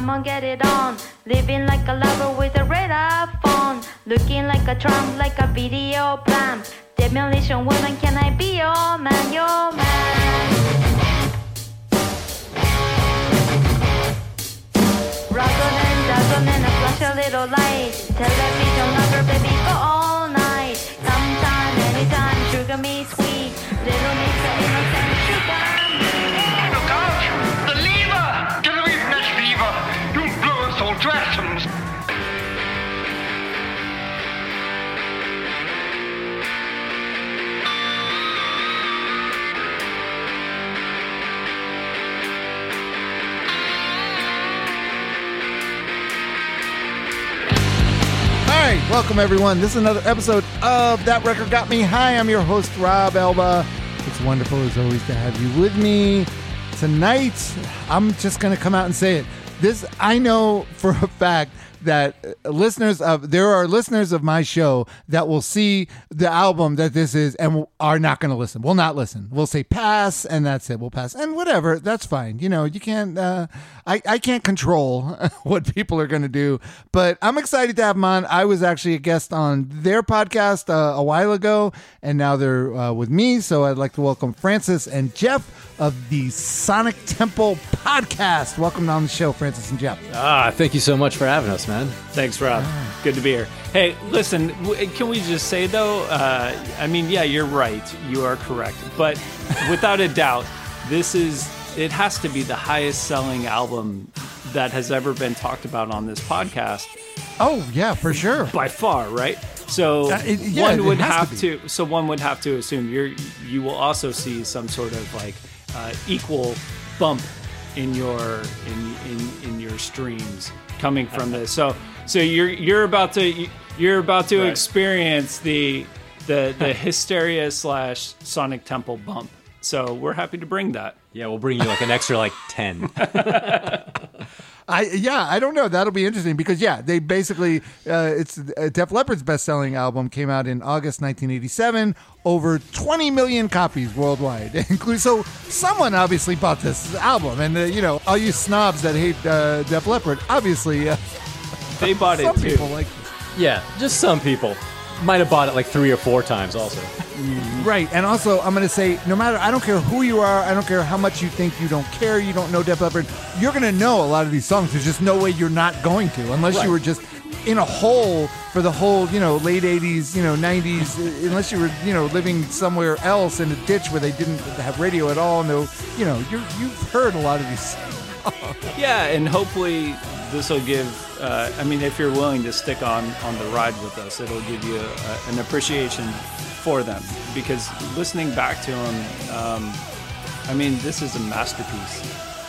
come on, get it on. Living like a lover with a radar phone. Looking like a trump, like a video plan. Demolition woman, can I be your man, your man? Rockin' and dazzling and a flash a little light. Television lover, baby, go all night. Sometime, anytime, sugar me sweet. Little Mr. Innocent, welcome everyone. This is another episode of That Record Got Me. Hi, I'm your host, Rob Elba. It's wonderful as always to have you with me. Tonight, I'm just going to come out and say it. This, I know for a fact that uh, listeners of, there are listeners of my show that will see the album that this is and are not going to listen. Will not listen. We'll say pass and that's it. We'll pass. And whatever, that's fine. You know, you can't, uh, I, I can't control what people are going to do, but I'm excited to have them on. I was actually a guest on their podcast uh, a while ago, and now they're uh, with me. So I'd like to welcome Francis and Jeff of the Sonic Temple podcast. Welcome on the show, Francis and Jeff. Ah, thank you so much for having us, man. Thanks, Rob. Good to be here. Hey, listen, w- can we just say though? Uh, I mean, yeah, you're right. You are correct. But without a doubt, this is. It has to be the highest selling album that has ever been talked about on this podcast Oh, yeah, for sure. by far, right? So Uh, it- yeah, one would have to to, So one would have to assume you're. You will also see some sort of like uh, equal bump in your in, in in your streams coming from this. So so you're you're about to you're about to Right. experience the the the hysteria slash Sonic Temple bump. So we're happy to bring that. Yeah, we'll bring you like an extra like 10. I yeah, I don't know. That'll be interesting because yeah, they basically uh, it's uh, Def Leppard's best-selling album came out in August 1987, over 20 million copies worldwide. Include so someone obviously bought this album, and uh, you know all you snobs that hate uh, Def Leppard, obviously uh, They bought it some too. people like yeah, just some people. Might have bought it like three or four times also. right. And also, I'm going to say, no matter I don't care who you are, I don't care how much you think you don't care, you don't know Def Leppard, you're going to know a lot of these songs. There's just no way you're not going to, unless Right. you were just in a hole for the whole, you know, late 80s, you know, 90s, uh, unless you were, you know, living somewhere else in a ditch where they didn't have radio at all. No, you know, you're, you've heard a lot of these. Yeah, and hopefully this will give. Uh, I mean, if you're willing to stick on on the ride with us, it'll give you a, an appreciation for them. Because listening back to them, um, I mean, this is a masterpiece.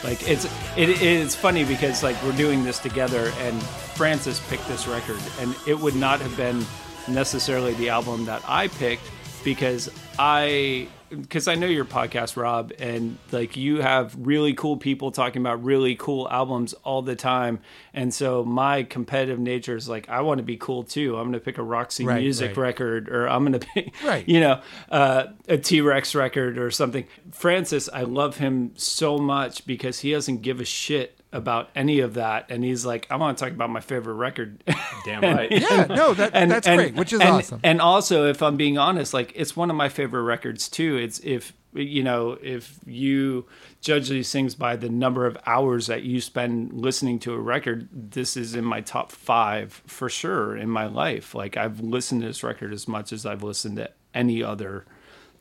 Like it's it, it's funny because like we're doing this together, and Francis picked this record, and it would not have been necessarily the album that I picked because I because I know your podcast, Rob, and like you have really cool people talking about really cool albums all the time, and so my competitive nature is like I want to be cool too. I'm going to pick a Roxy Right, Music right. record, or I'm going to pick, Right. you know, uh, a T Rex record or something. Francis, I love him so much because he doesn't give a shit about any of that, and he's like, I want to talk about my favorite record. Damn right. Yeah, no, that, that's great, which is and- awesome. And also, if I'm being honest, like it's one of my favorite records too. It's if you know if you judge these things by the number of hours that you spend listening to a record, this is in my top five for sure in my life. Like I've listened to this record as much as I've listened to any other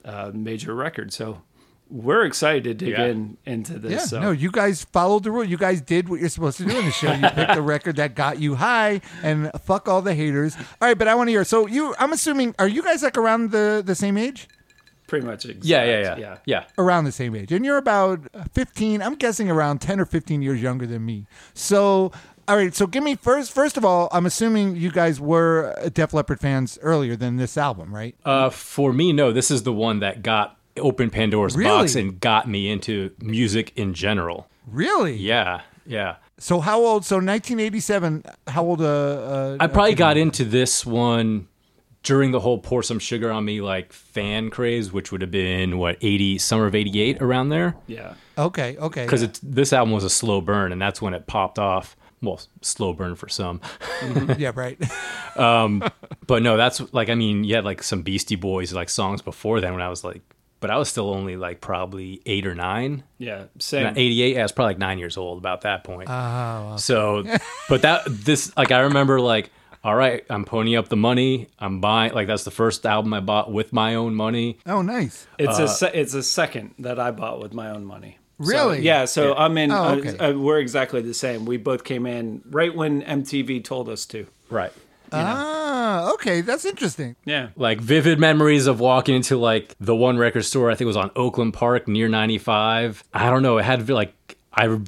uh, major record. So we're excited to dig Yeah. in into this. Yeah, so. no, you guys followed the rule. You guys did what you're supposed to do in the show. You picked the record that got you high, and fuck all the haters. All right, but I want to hear. So you, I'm assuming, are you guys like around the the same age? pretty much exact. Yeah, yeah, yeah. yeah. Yeah. Around the same age, and you're about 15. I'm guessing around 10 or 15 years younger than me. So. All right, so give me first. First of all, I'm assuming you guys were Def Leppard fans earlier than this album, right? Uh, for me, no, this is the one that got opened Pandora's box and got me into music in general. Really? Yeah, yeah. So how old? So 1987. How old? Uh, uh I probably got into this one during the whole pour some sugar on me like fan craze, which would have been what 80 summer of 88 around there. Yeah. Okay. Okay. Because it's this album was a slow burn, and that's when it popped off. well, slow burn for some. yeah, right. Um, but no, that's like I mean, you had like some Beastie Boys like songs before then when I was like, but I was still only like probably eight or nine. Yeah, same. at 88, I was probably like nine years old about that point. Oh, So, but that this like I remember like, all right, I'm ponying up the money. I'm buying like that's the first album I bought with my own money. oh, nice. It's Uh, a se- it's a second that I bought with my own money. So, Really? yeah. So I'm in. Oh, uh, okay. uh, we're exactly the same. We both came in right when MTV told us to. Right. Ah, okay, that's interesting. Yeah. Like vivid memories of walking into like the one record store. I think it was on Oakland Park near 95. I don't know. It had like I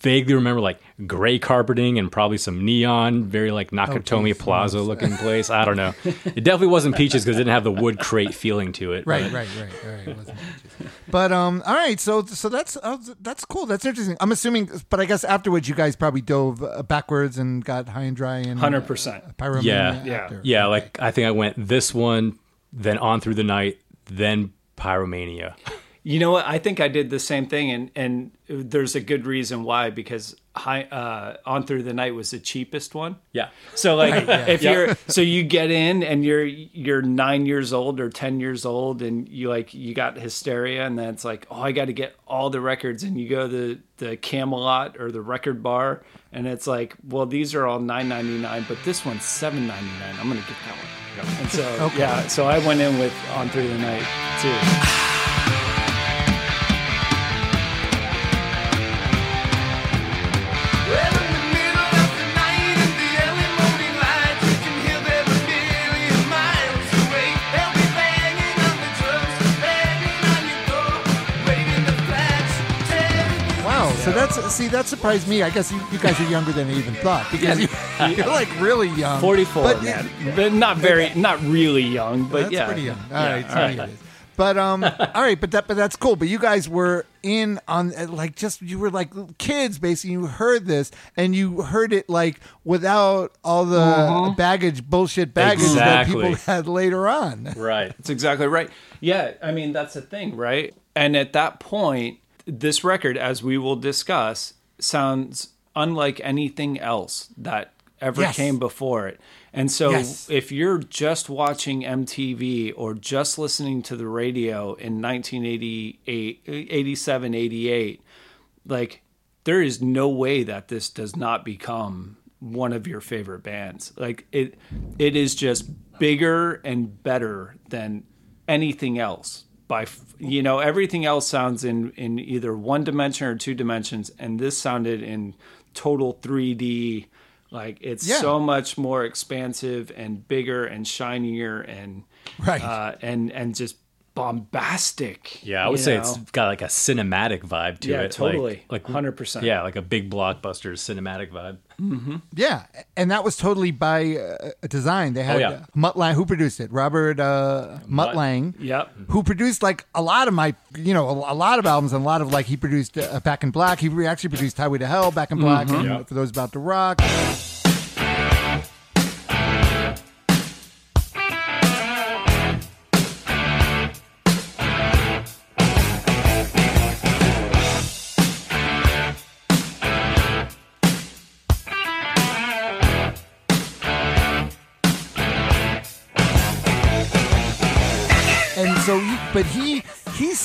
vaguely remember like gray carpeting and probably some neon, very like Nakatomi geez, Plaza looking place. I don't know. It definitely wasn't Peaches because it didn't have the wood crate feeling to it. Right, but- right, right, right. It wasn't peaches. but um, all right. So so that's uh, that's cool. That's interesting. I'm assuming, but I guess afterwards you guys probably dove uh, backwards and got high and dry and Hundred percent. Pyromania Yeah. Yeah. after. Yeah, like I think I went this one, then on through the night, then Pyromania. You know what? I think I did the same thing, and and there's a good reason why because high uh, on through the night was the cheapest one. Yeah. So like if Yeah. you're so you get in and you're you're nine years old or ten years old and you like you got hysteria and then it's like oh I got to get all the records and you go to the Camelot or the record bar and it's like well these are all nine ninety nine but this one's seven ninety nine I'm gonna get that one and so yeah so I went in with on through the night too. So that's see that surprised me. I guess you, you guys are younger than I even thought because you, you're like really young. Forty four But- man but not very not really young but That's yeah pretty young. All Yeah, right, all so right. But um, all right, but that but that's cool. But you guys were in on uh, like just you were like kids basically. You heard this and you heard it like without all the Uh-huh. baggage, bullshit baggage that people had later on. Right. That's exactly right. Yeah, I mean that's the thing, right? And at that point, this record, as we will discuss, sounds unlike anything else that ever Yes. came before it. And so Yes. if you're just watching MTV or just listening to the radio in 1988 87 88 like there is no way that this does not become one of your favorite bands like it it is just bigger and better than anything else by you know everything else sounds in in either one dimension or two dimensions and this sounded in total 3D like it's Yeah. so much more expansive and bigger and shinier and Right. uh, and and just bombastic Yeah, I would say know? it's got like a cinematic vibe to Yeah, it. totally. Like, like 100%. Yeah, like a big blockbuster cinematic vibe. Yeah, and that was totally by uh, design. They had Oh, yeah. uh, Mutt Lange who produced it. Robert uh, Mutt Mutt. Lange. Yep. who produced like a lot of my, you know, a, a lot of albums and a lot of like he produced uh, Back in Black. He re- actually produced Highway to Hell, Back in Black, and Yeah. for those about to rock.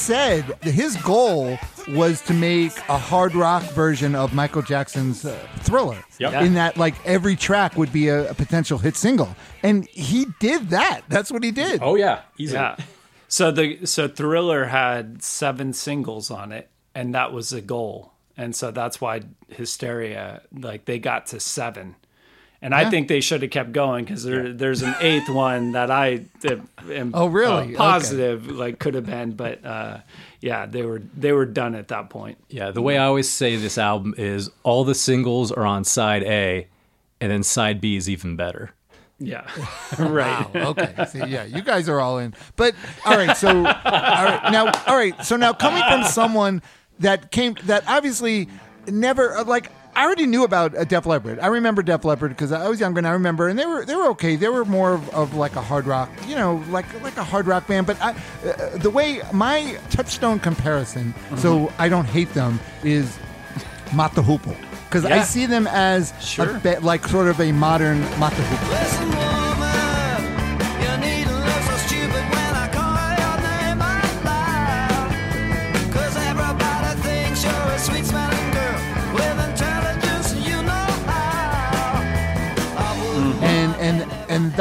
Said his goal was to make a hard rock version of Michael Jackson's uh, Thriller. Yep. In that, like every track would be a, a potential hit single, and he did that. That's what he did. Oh yeah, easy. Yeah. So the so Thriller had seven singles on it, and that was the goal. And so that's why Hysteria, like they got to seven. And I think they should have kept going because there, there's an eighth one that I am Oh, really? uh, Okay. positive like could have been, but uh, yeah, they were they were done at that point. Yeah, the way I always say this album is all the singles are on side A, and then side B is even better. Yeah, right. Wow. Okay. See, yeah, you guys are all in. But all right. So, all right. Now, all right. So now, coming from someone that came that obviously never uh, like. I already knew about uh, Def Leppard. I remember Def Leppard because I was younger, and I remember, and they were they were okay. They were more of, of like a hard rock, you know, like like a hard rock band. But I, uh, the way my touchstone comparison, so I don't hate them, is Mott the Hoople. because I see them as Sure. a like sort of a modern Mott the Hoople.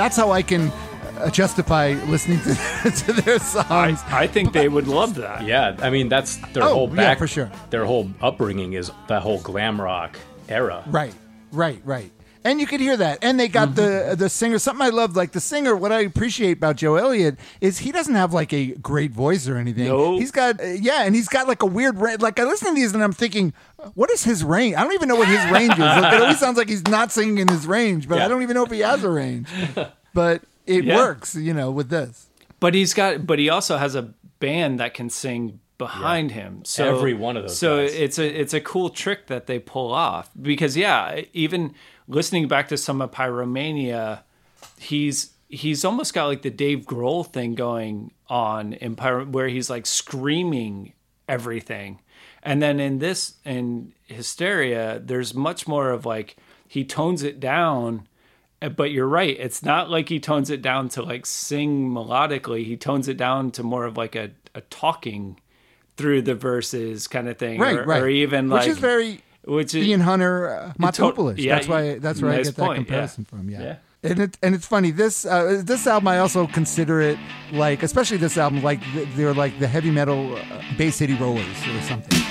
That's how I can uh, justify listening to, to their songs. I, I think they would love that. Yeah, I mean that's their Oh, whole yeah, back for sure. Their whole upbringing is that whole glam rock era. Right, right, right. And you could hear that. And they got Mm-hmm. the the singer. Something I love, like the singer. What I appreciate about Joe Elliott is he doesn't have like a great voice or anything. No. he's got uh, yeah, and he's got like a weird range. Like I listen to these and I'm thinking, what is his range? I don't even know what his range is. Like, it always sounds like he's not singing in his range, but I don't even know if he has a range. But it Yeah. works, you know, with this. But he's got but he also has a band that can sing behind him. So Every one of those So guys. it's a it's a cool trick that they pull off because yeah, even listening back to some of Pyromania, he's he's almost got like the Dave Grohl thing going on in Pyro where he's like screaming everything. And then in this in Hysteria, there's much more of like he tones it down uh, but you're right. It's not like he tones it down to like sing melodically. He tones it down to more of like a, a talking through the verses kind of thing, Right, or, right. or even Which like is very which is Ian Hunter uh, Mott the Hoople. yeah, that's why. That's where I get that point, yeah. comparison from. Yeah. Yeah. And it, and it's funny this uh, this album I also consider it like especially this album like they're like the heavy metal uh, Bay City Rollers or something.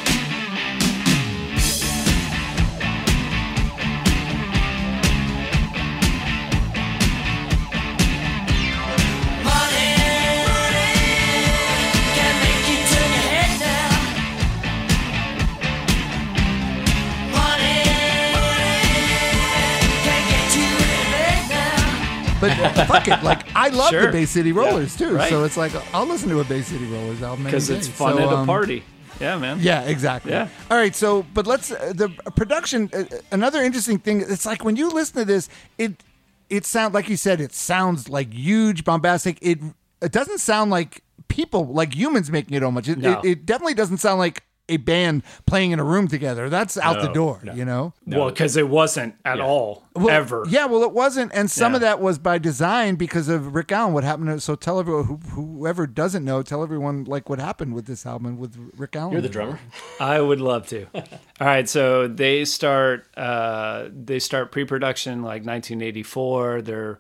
But fuck it, like I love the Bay City Rollers too, right. so it's like I'll listen to a Bay City Rollers album because it's day. fun So, at a um, party. Yeah, man. Yeah, exactly. Yeah. All right, so but let's uh, the production. Uh, another interesting thing. It's like when you listen to this, it it sounds like you said. It sounds like huge, bombastic. It it doesn't sound like people, like humans, making it almost. It, No. it, it definitely doesn't sound like a band playing in a room together. That's out the door. no. You know. Well, because it wasn't at all Well, ever. Yeah, well, it wasn't, and some of that was by design because of Rick Allen. What happened? To, so tell everyone, who, whoever doesn't know, tell everyone like what happened with this album with Rick Allen. You're the drummer. I would love to. All right, so they start uh, they start pre-production like 1984. They're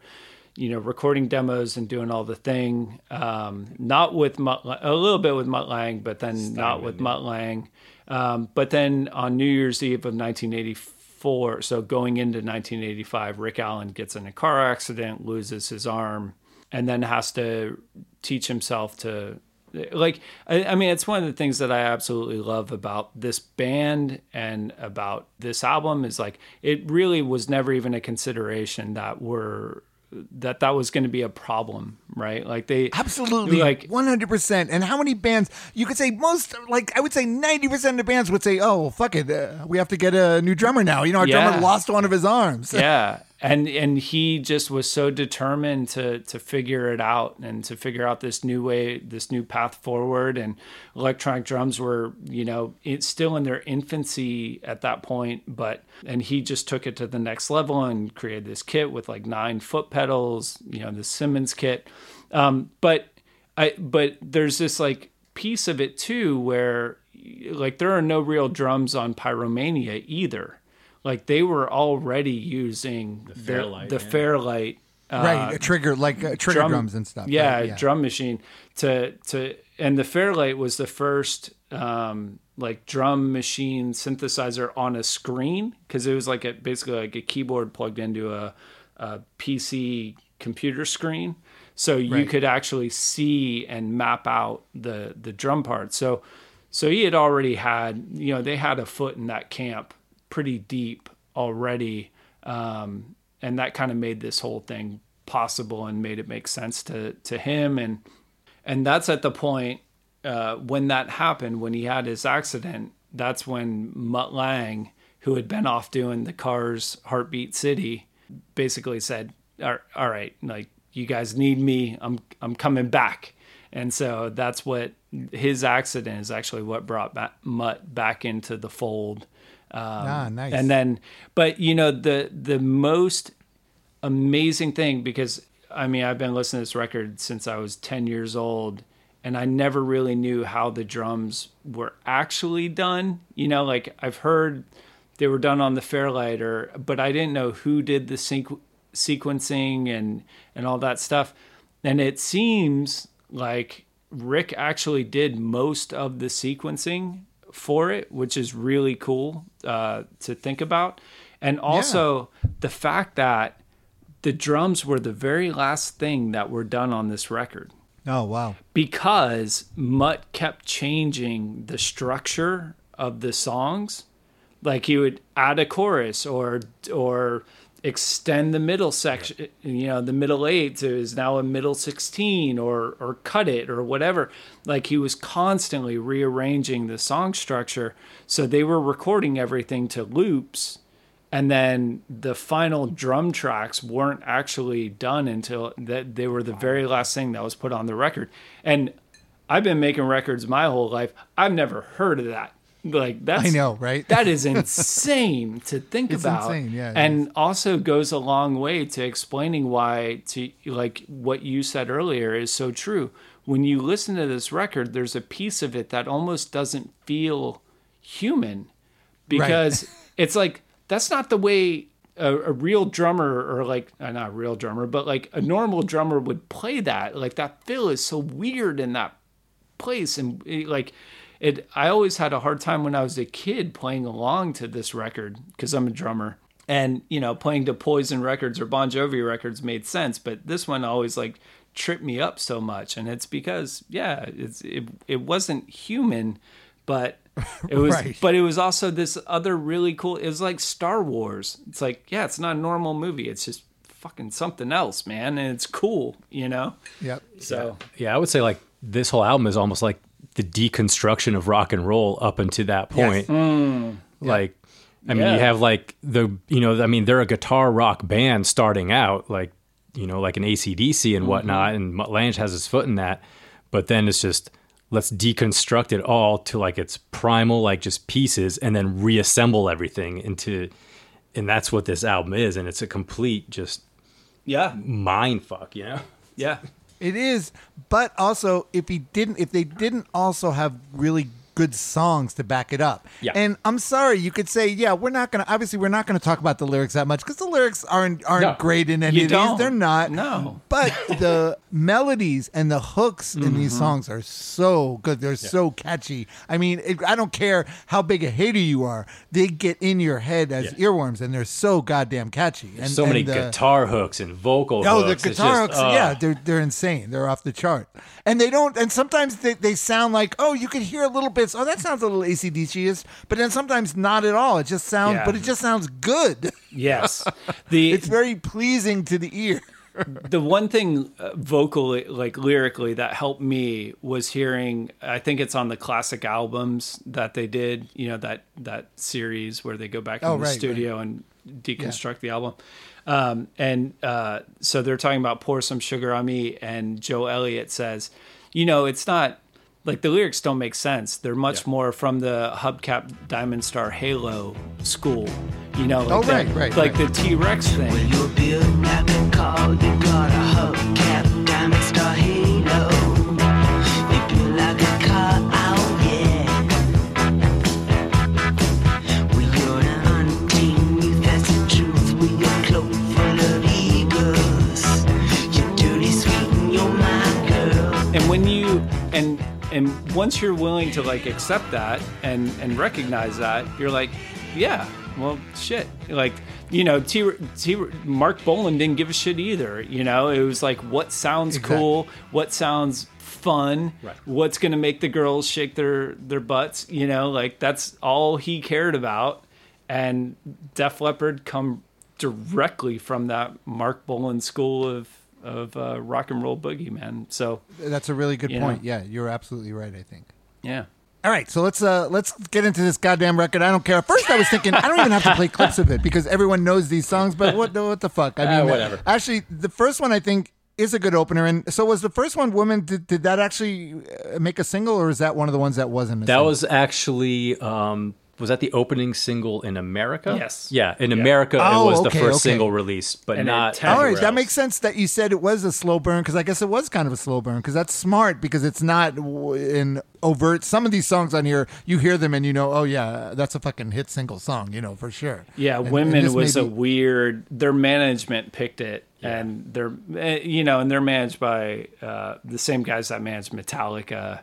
you know recording demos and doing all the thing. Um, not with Mutt, a little bit with Mutt Lange, but then not with Mutt Lange. Um, but then on New Year's Eve of 1984, so going into 1985, Rick Allen gets in a car accident, loses his arm, and then has to teach himself to like I, I mean it's one of the things that i absolutely love about this band and about this album is like it really was never even a consideration that we're that that was going to be a problem right like they Absolutely, like one hundred percent. And how many bands? You could say most, like I would say ninety percent of the bands would say, "Oh, well, fuck it, uh, we have to get a new drummer now." You know, our Yeah. drummer lost one of his arms. yeah and and he just was so determined to to figure it out and to figure out this new way this new path forward. And electronic drums were you know it's still in their infancy at that point but and he just took it to the next level and created this kit with like nine foot pedals you know the simmons kit. Um, but i but there's this like piece of it too where like there are no real drums on pyromania either like they were already using the Fairlight, the yeah. Fairlight right. A trigger, like uh, trigger drums and stuff. Yeah, right, drum machine to to and the Fairlight was the first um like drum machine synthesizer on a screen because it was like a basically like a keyboard plugged into a, a PC computer screen. So you Right. could actually see and map out the the drum part. So so he had already had, you know, they had a foot in that camp pretty deep already. Um, and that kind of made this whole thing possible and made it make sense to, to him. And, and that's at the point, uh, when that happened, when he had his accident, that's when Mutt Lange, who had been off doing the Cars Heartbeat City, basically said, all right, like you guys need me. I'm, I'm coming back. And so that's what his accident is actually what brought Mutt back into the fold ah, nice. and then but you know the the most amazing thing because i mean i've been listening to this record since i was 10 years old and i never really knew how the drums were actually done you know like i've heard they were done on the fairlighter but i didn't know who did the sequ- sequencing and and all that stuff and it seems like rick actually did most of the sequencing for it which is really cool uh, to think about and also the fact that the drums were the very last thing that were done on this record oh wow. because Mutt kept changing the structure of the songs. Like he would add a chorus or or extend the middle section, you know, the middle eight to is now a middle 16 or or cut it or whatever. Like he was constantly rearranging the song structure. So they were recording everything to loops and then the final drum tracks weren't actually done until that they were the very last thing that was put on the record and i've been making records my whole life i've never heard of that like that's I know, right? that is insane to think It's about. insane, yeah, and also goes a long way to explaining why to like what you said earlier is so true. When you listen to this record there's a piece of it that almost doesn't feel human because it's like that's not the way a, a real drummer or like uh, not a real drummer but like a normal drummer would play that. Like that feel is so weird in that place and it, like it i always had a hard time when i was a kid playing along to this record because i'm a drummer. And you know playing to poison records or bon jovi records made sense but this one always like tripped me up so much. And it's because yeah it's it, it wasn't human but it was Right. but it was also this other really cool it was like star wars. It's like yeah it's not a normal movie. It's just fucking something else man and it's cool you know? Yep. so Yeah, I would say like this whole album is almost like the deconstruction of rock and roll up until that point. Mm. Like, I mean, Yeah. you have like the, you know, I mean, they're a guitar rock band starting out, like, you know, like an ACDC and mm-hmm. whatnot, and Mutt Lange has his foot in that. But then it's just, let's deconstruct it all to like its primal, like just pieces, and then reassemble everything into, and that's what this album is. And it's a complete just yeah mind fuck, you know? yeah It is, but also if he didn't, if they didn't also have really good songs to back it up. Yeah. And I'm sorry, you could say, yeah, we're not gonna. Obviously, we're not gonna talk about the lyrics that much because the lyrics aren't aren't No. great in any of these. don't. They're not. No. But the melodies and the hooks in Mm-hmm. these songs are so good. They're so catchy. I mean, it, I don't care how big a hater you are; they get in your head as Yeah. earworms, and they're so goddamn catchy. And so many and the- guitar hooks and vocal Oh, the hooks. It's guitar just, hooks, uh, yeah, they're they're insane. They're off the chart, and they don't. And sometimes they, they sound like, oh, you could hear a little bit. Oh, that sounds a little ACDC-ish, but then sometimes not at all. It just sounds, Yeah. but it just sounds good. yes the It's very pleasing to the ear. the one thing uh, vocally like lyrically that helped me was hearing i think it's on the classic albums that they did you know that that series where they go back Oh, in the right, studio and deconstruct the album um, and uh, so they're talking about pour some sugar on me and joe elliott says you know it's not like the lyrics don't make sense they're much Yeah. more from the hubcap diamond star halo school you know like Oh, the, right, right, like right. the t-rex thing When You'll be a rapping call, you got a hubcap, diamond star halo. If you like a car, oh yeah. When you're an hunting youth, that's the truth. With your cloak full of eagles, you're dirty sweet and you're my girl. and when you and and once you're willing to like accept that and and recognize that you're like yeah well shit. Like you know T, T Marc Bolan didn't give a shit either you know? It was like what sounds Exactly. cool? What sounds fun? Right. what's gonna make the girls shake their their butts? You know like that's all he cared about. And Def Leppard come directly from that Marc Bolan school of of uh, rock and roll boogie man so That's a really good You point. know? Yeah, you're absolutely right. I think. yeah All right, so let's uh let's get into this goddamn record. I don't care. At first, I was thinking I don't even have to play clips of it because everyone knows these songs. But what the what the fuck? I Ah, mean, whatever. Actually, the first one I think is a good opener. And so was the first one. Woman, did, did that actually uh, make a single, or is that one of the ones that wasn't? A That single? was actually um, was that the opening single in America? Yes. Yeah, in Yeah. America Oh, it was the first okay. single release, but And not. All right, anywhere that makes sense that you said it was a slow burn because I guess it was kind of a slow burn because that's smart because it's not in overt. Some of these songs on here, you hear them and you know, oh yeah, that's a fucking hit single song, you know for sure. Yeah, And- and women this was may a weird. Their management picked it, and they're eh, you know, and they're managed by uh, the same guys that manage Metallica.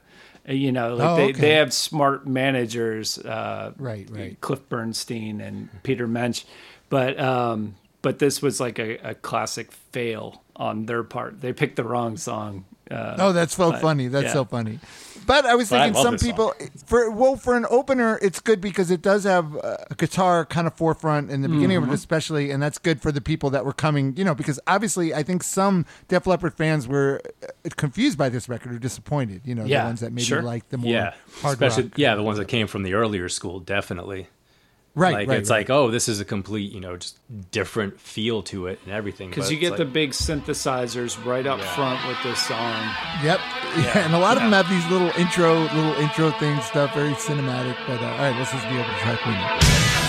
Uh, You know, like Oh, they, okay. they have smart managers, uh, Right, right. Cliff Burnstein and Peter Mensch, but um, but this was like a, a classic fail on their part. They picked the wrong song. Uh, Oh, that's so But, funny. That's yeah. so funny. But I was But thinking love some this song. people for well for an opener it's good because it does have a guitar kind of forefront in the beginning Mm-hmm. of it especially and that's good for the people that were coming, you know, because obviously I think some Def Leppard fans were uh, confused by this record or disappointed, you know, Yeah, the ones that maybe sure. like the more Yeah, hard especially rock. yeah, the ones that came from the earlier school, definitely. Right, like right. it's right. like, oh, this is a complete, you know, just different feel to it and everything. because you it's get the big synthesizers right up front with this song. Yep. Yeah. And a lot of them have these little intro, little intro things, stuff, very cinematic. But uh, all right, let's just be able to track with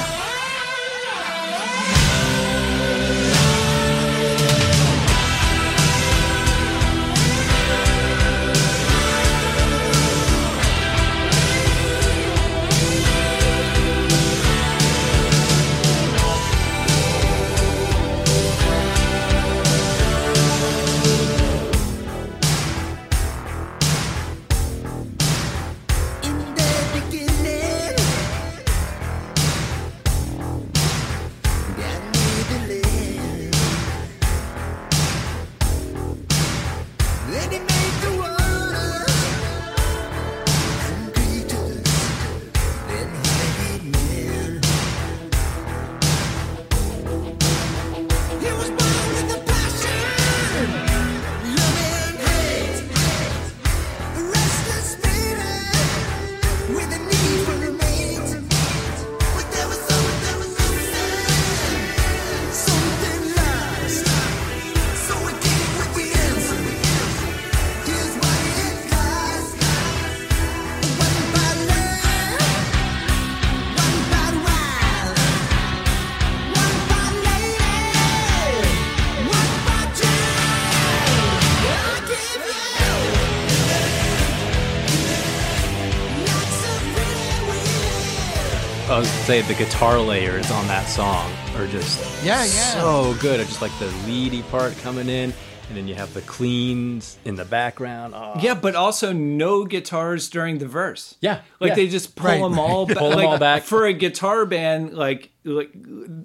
say the guitar layers on that song are just Yeah, yeah. so good. I just like the leady part coming in, and then you have the cleans in the background. Oh. Yeah, but also no guitars during the verse. Yeah, like yeah. they just pull Right, them all back. Pull like, all back. for a guitar band like like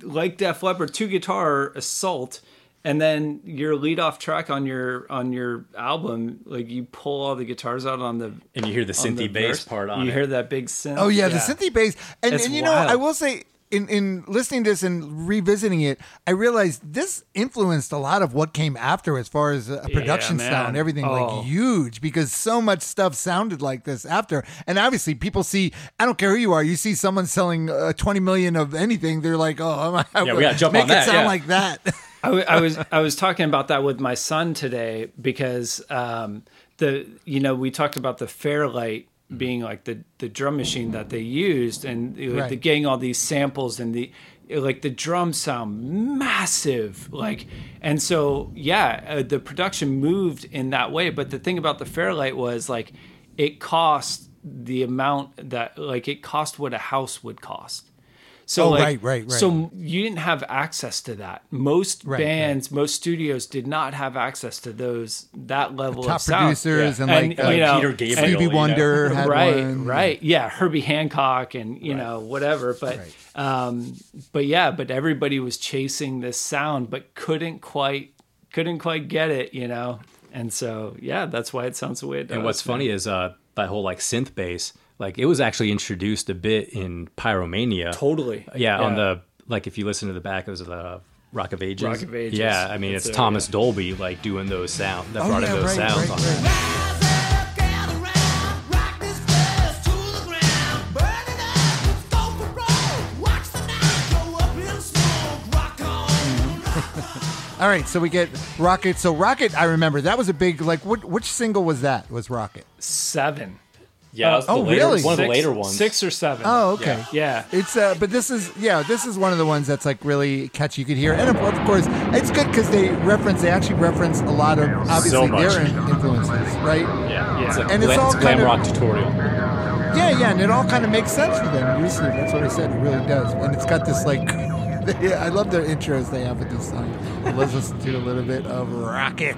like Def Leppard, two guitar assault, and then your lead off track on your on your album, like you pull all the guitars out on the and you hear the on the bass verse. part on it. you it. hear that big synth. Oh yeah, the synthy bass, and, It's and you know. I will say, in in listening to this and revisiting it, I realized this influenced a lot of what came after, as far as a production man. style and everything, Oh. like huge, because so much stuff sounded like this after, and obviously people see. I don't care who you are, you see someone selling uh, twenty million of anything, they're like, oh, I'm, Yeah, we gotta jump make on it that, sound yeah. like that. I, w- I was I was talking about that with my son today because um, the you know we talked about the Fairlight being like the the drum machine that they used and like, Right. the getting all these samples and the like the drums sound massive like and so yeah uh, the production moved in that way but the thing about the Fairlight was like it cost the amount that like it cost what a house would cost so Oh, like, right, right, right. So you didn't have access to that. Most Right, bands, most studios did not have access to those that level Top of sound. producers and, like, uh, you know, Peter Gabriel, Stevie you know. Wonder had right, one. right, yeah, Herbie Hancock and you know whatever. But um, but yeah, but everybody was chasing this sound, but couldn't quite couldn't quite get it, you know. And so yeah, that's why it sounds the way it does. And what's funny is uh, that whole like synth bass, like it was actually introduced a bit in Pyromania. Totally. Yeah, on the like if you listen to the back of the Rock of Ages. Rock of Ages. Yeah, I mean It's it's, there, Thomas yeah. Dolby like doing those sounds that Oh, brought yeah, in those right, sounds right, on right. that. Rise up, gather round, rock this place to the ground, burn it up, go for broke, watch the night go up in smoke, rock on. All right, so we get Rocket. So Rocket, I remember that was a big like. What which single was that? Was Rocket? seven? Yeah, that was Oh, later, really? one of the later ones. Six or seven. Oh, okay. Yeah. It's uh, but this is yeah, this is one of the ones that's like really catchy. You could hear, and of, of course, it's good because they reference, they actually reference a lot of obviously much. their influences, right? Yeah, it's Yeah. a And it's all it's a glam kind of- rock tutorial. Yeah, yeah, and it all kind of makes sense for them. Recently, that's what I said. It really does, and it's got this like. Yeah, I love their intros they have with this song. Let's listen to a little bit of Rocket.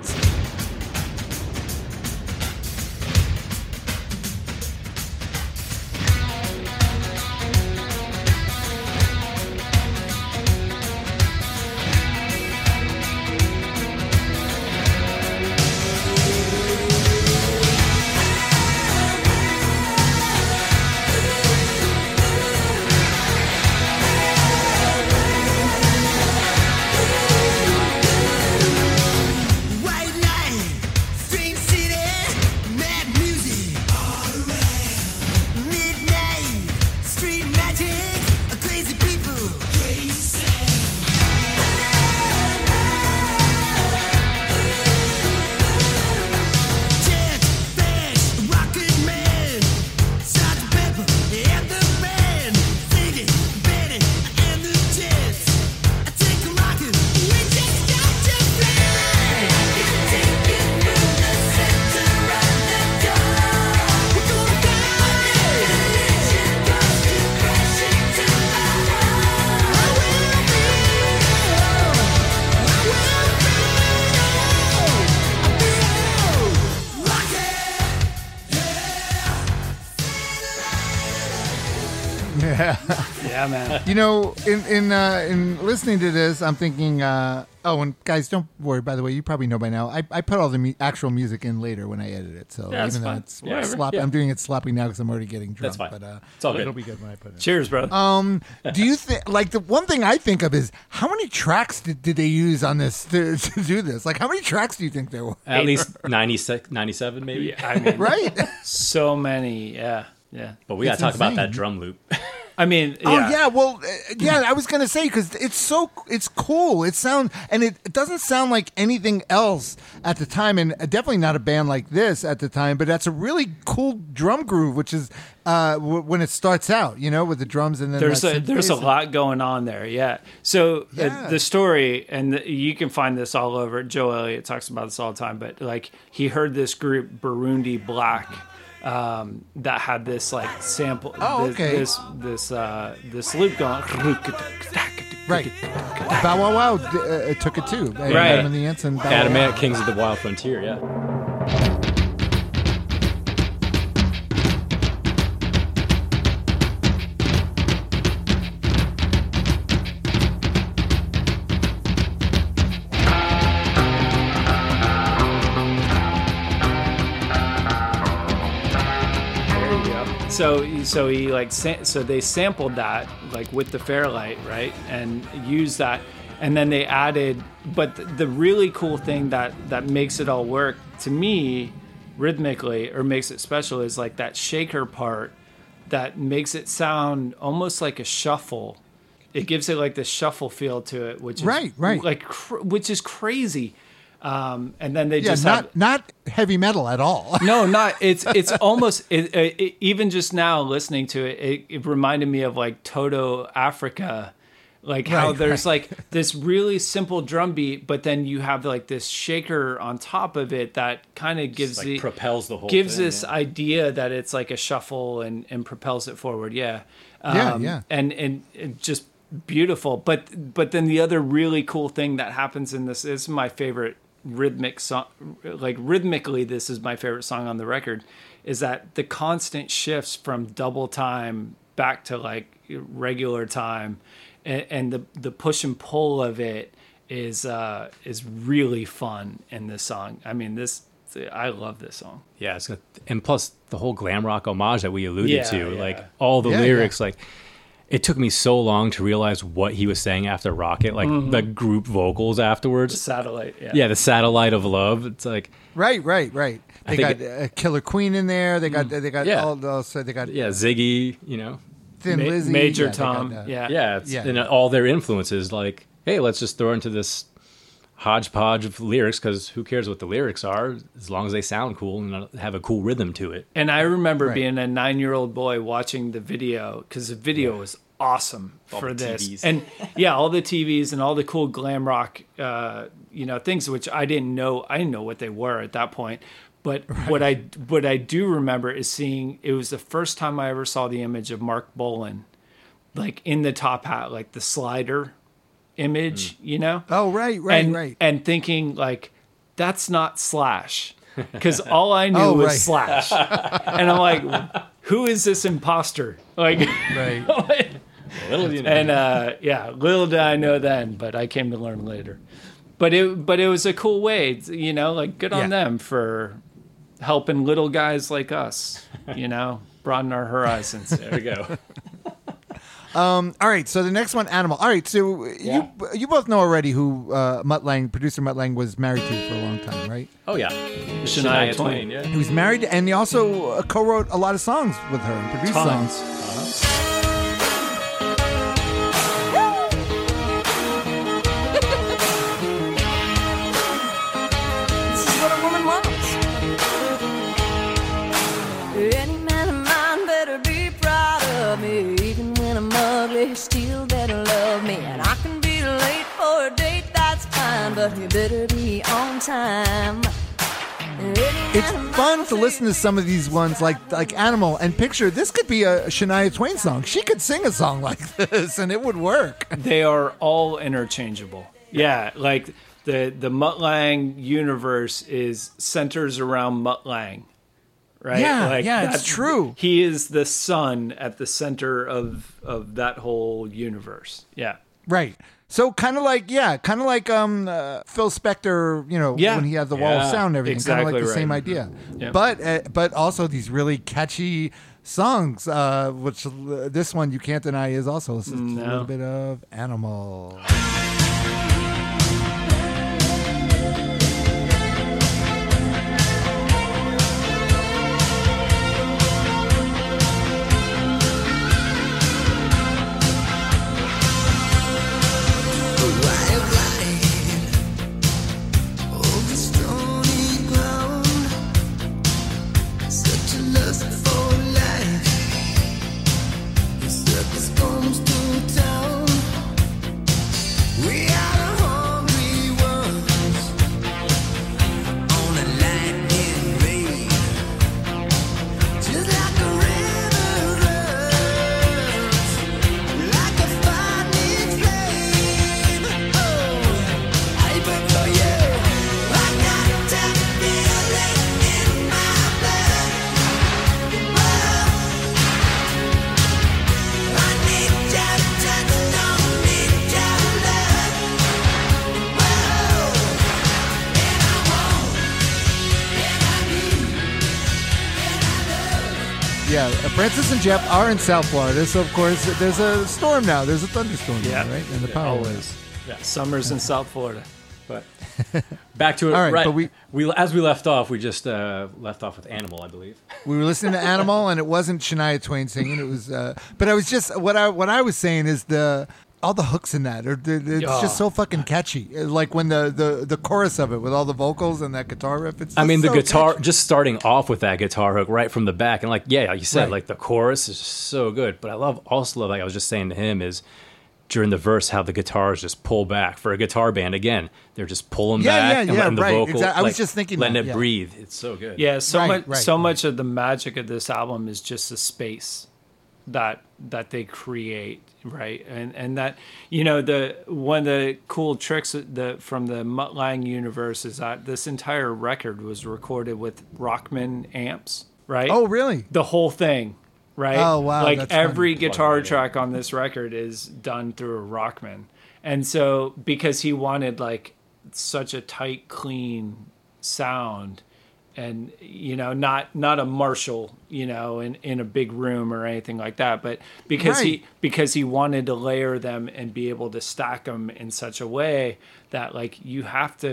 Yeah, man. You know, in in uh, in listening to this, I'm thinking. Uh, oh, and guys, don't worry. By the way, you probably know by now. I, I put all the mu- actual music in later when I edit it. So Yeah, that's even though fine. it's Whatever. sloppy, Yeah. I'm doing it sloppy now because I'm already getting drunk. That's fine. But uh, It's all good. it'll be good when I put it. Cheers, brother. Um, do you think like the one thing I think of is how many tracks did, did they use on this to, to do this? Like, how many tracks do you think there were? At least 96, 97 maybe. yeah, I mean, Right? so many. Yeah, yeah. But we got It's to talk about insane. that drum loop. I mean, yeah. Oh yeah, well, uh, yeah. I was gonna say because it's so it's cool. It sounds and it, it doesn't sound like anything else at the time, and definitely not a band like this at the time. But that's a really cool drum groove, which is uh, w- when it starts out, you know, with the drums and then there's a there's a lot going on there. Yeah. So Yeah. uh, the story, and the, you can find this all over. Joe Elliott talks about this all the time. But like he heard this group Burundi Black. Um, that had this like sample, Oh, this, okay. this this uh, this loop going, Right. Bow Wow Wow d- uh, took it too. Right. Right. Adam and the Ants and Bow Wow Adam Wow. Ant, Kings of the Wild Frontier, yeah. So so he like so they sampled that like with the Fairlight right and used that and then they added but the really cool thing that that makes it all work to me rhythmically or makes it special is like that shaker part that makes it sound almost like a shuffle. It gives it like this shuffle feel to it, which is Right, right. like cr- which is crazy. Um, and then they Yeah, just not have not heavy metal at all. no, not it's it's almost it, it, it- even just now listening to it, it, it reminded me of like Toto Africa, like how Right, there's right. like this really simple drum beat, but then you have like this shaker on top of it that kind of gives like the propels the whole gives thing, this yeah. idea that it's like a shuffle and and propels it forward. Yeah, Yeah, Um, yeah. and and and just beautiful. But but then the other really cool thing that happens in this this is my favorite rhythmic song. Like rhythmically, this is my favorite song on the record. Is that the constant shifts from double time back to like regular time, and, and the the push and pull of it is uh is really fun in this song. I mean this. I love this song. Yeah, it's got, and plus the whole glam rock homage that we alluded Yeah, to, yeah. like all the Yeah, lyrics, like it took me so long to realize what he was saying after Rocket, like Mm-hmm. the group vocals afterwards. The Satellite. Yeah. Yeah, the satellite of love. It's like Right, right, right. They got think uh, Killer Queen in there. They got they got Yeah. all those. So they got yeah, Ziggy, you know. Thin Ma- Lizzy, Major yeah, they got, Tom. uh, yeah. Yeah, it's, Yeah. and all their influences. Like, hey, let's just throw into this. Hodgepodge of lyrics because who cares what the lyrics are as long as they sound cool and have a cool rhythm to it. And I remember Right. being a nine year old boy watching the video because the video was awesome All for this. TVs. And yeah, all the TVs and all the cool glam rock, uh, you know, things which I didn't know. I didn't know what they were at that point. But what I what I do remember is seeing it was the first time I ever saw the image of Marc Bolan, like in the top hat, like the slider image, you know. Oh, right, right, and, right. And thinking like, that's not Slash, because all I knew Oh, was right. Slash, and I'm like, who is this imposter? Like, Right. Little you know. and uh, yeah, little did I know then, but I came to learn later. But it, but it was a cool way, you know. Like, good on Yeah. them for helping little guys like us, you know, broaden our horizons. there we go. All right, so the next one, Animal. All right, so you you both know already who uh, Mutt Lange, producer Mutt Lange, was married to for a long time, right? Oh yeah, Shania Twain. Yeah. He was married, and he also uh, co-wrote a lot of songs with her and produced Tons. songs. But he better be on time. It's fun to listen to some of these ones like like Animal and picture this could be a Shania Twain song. She could sing a song like this and it would work. they are all interchangeable. Yeah, like the the Mutt Lange universe is centers around Mutt Lange, right? Yeah, like yeah, it's true. He is the sun at the center of of that whole universe. Yeah, Right. So kind of like yeah, kind of like um uh, Phil Spector, you know, Yeah. when he had the wall of sound and everything, kind of like exactly the same idea. Yeah. But uh, but also these really catchy songs uh which uh, this one you can't deny is also just a little bit of Animal. Francis and Jeff are in South Florida, so of course there's a storm now. There's a thunderstorm yeah, now, right? And the power always. Yeah, summers in South Florida. But back to it. All right, right, but we- we as we left off, we just uh, left off with Animal, I believe. We were listening to Animal, and it wasn't Shania Twain singing. It was, uh, but I was just what I what I was saying is the all the hooks in that are they're- they're- it's Oh. just so fucking catchy. Uh, Like when the, the the chorus of it with all the vocals and that guitar riff. It's I mean, the so guitar, catchy. just starting off with that guitar hook right from the back, and like, yeah, like you said, Right. like the chorus is so good. But I love, also love, like I was just saying to him, is during the verse how the guitars just pull back for a guitar band. Again, they're just pulling Yeah, back yeah, and yeah, letting the right, vocal. exact- I was like, just thinking letting that, it yeah. breathe. It's so good. Yeah, so Right, much right. so much of the magic of this album is just the space that that they create, right? And and that you know the one of the cool tricks the from the Mutt Lange universe is that this entire record was recorded with Rockman amps, right? Oh, really? the whole thing, right? Oh, wow, Like every funny. guitar track on this record is done through a Rockman, and so because he wanted like such a tight, clean sound, and you know, not not a Marshall, you know, in in a big room or anything like that, but because Right. he because he wanted to layer them and be able to stack them in such a way that like you have to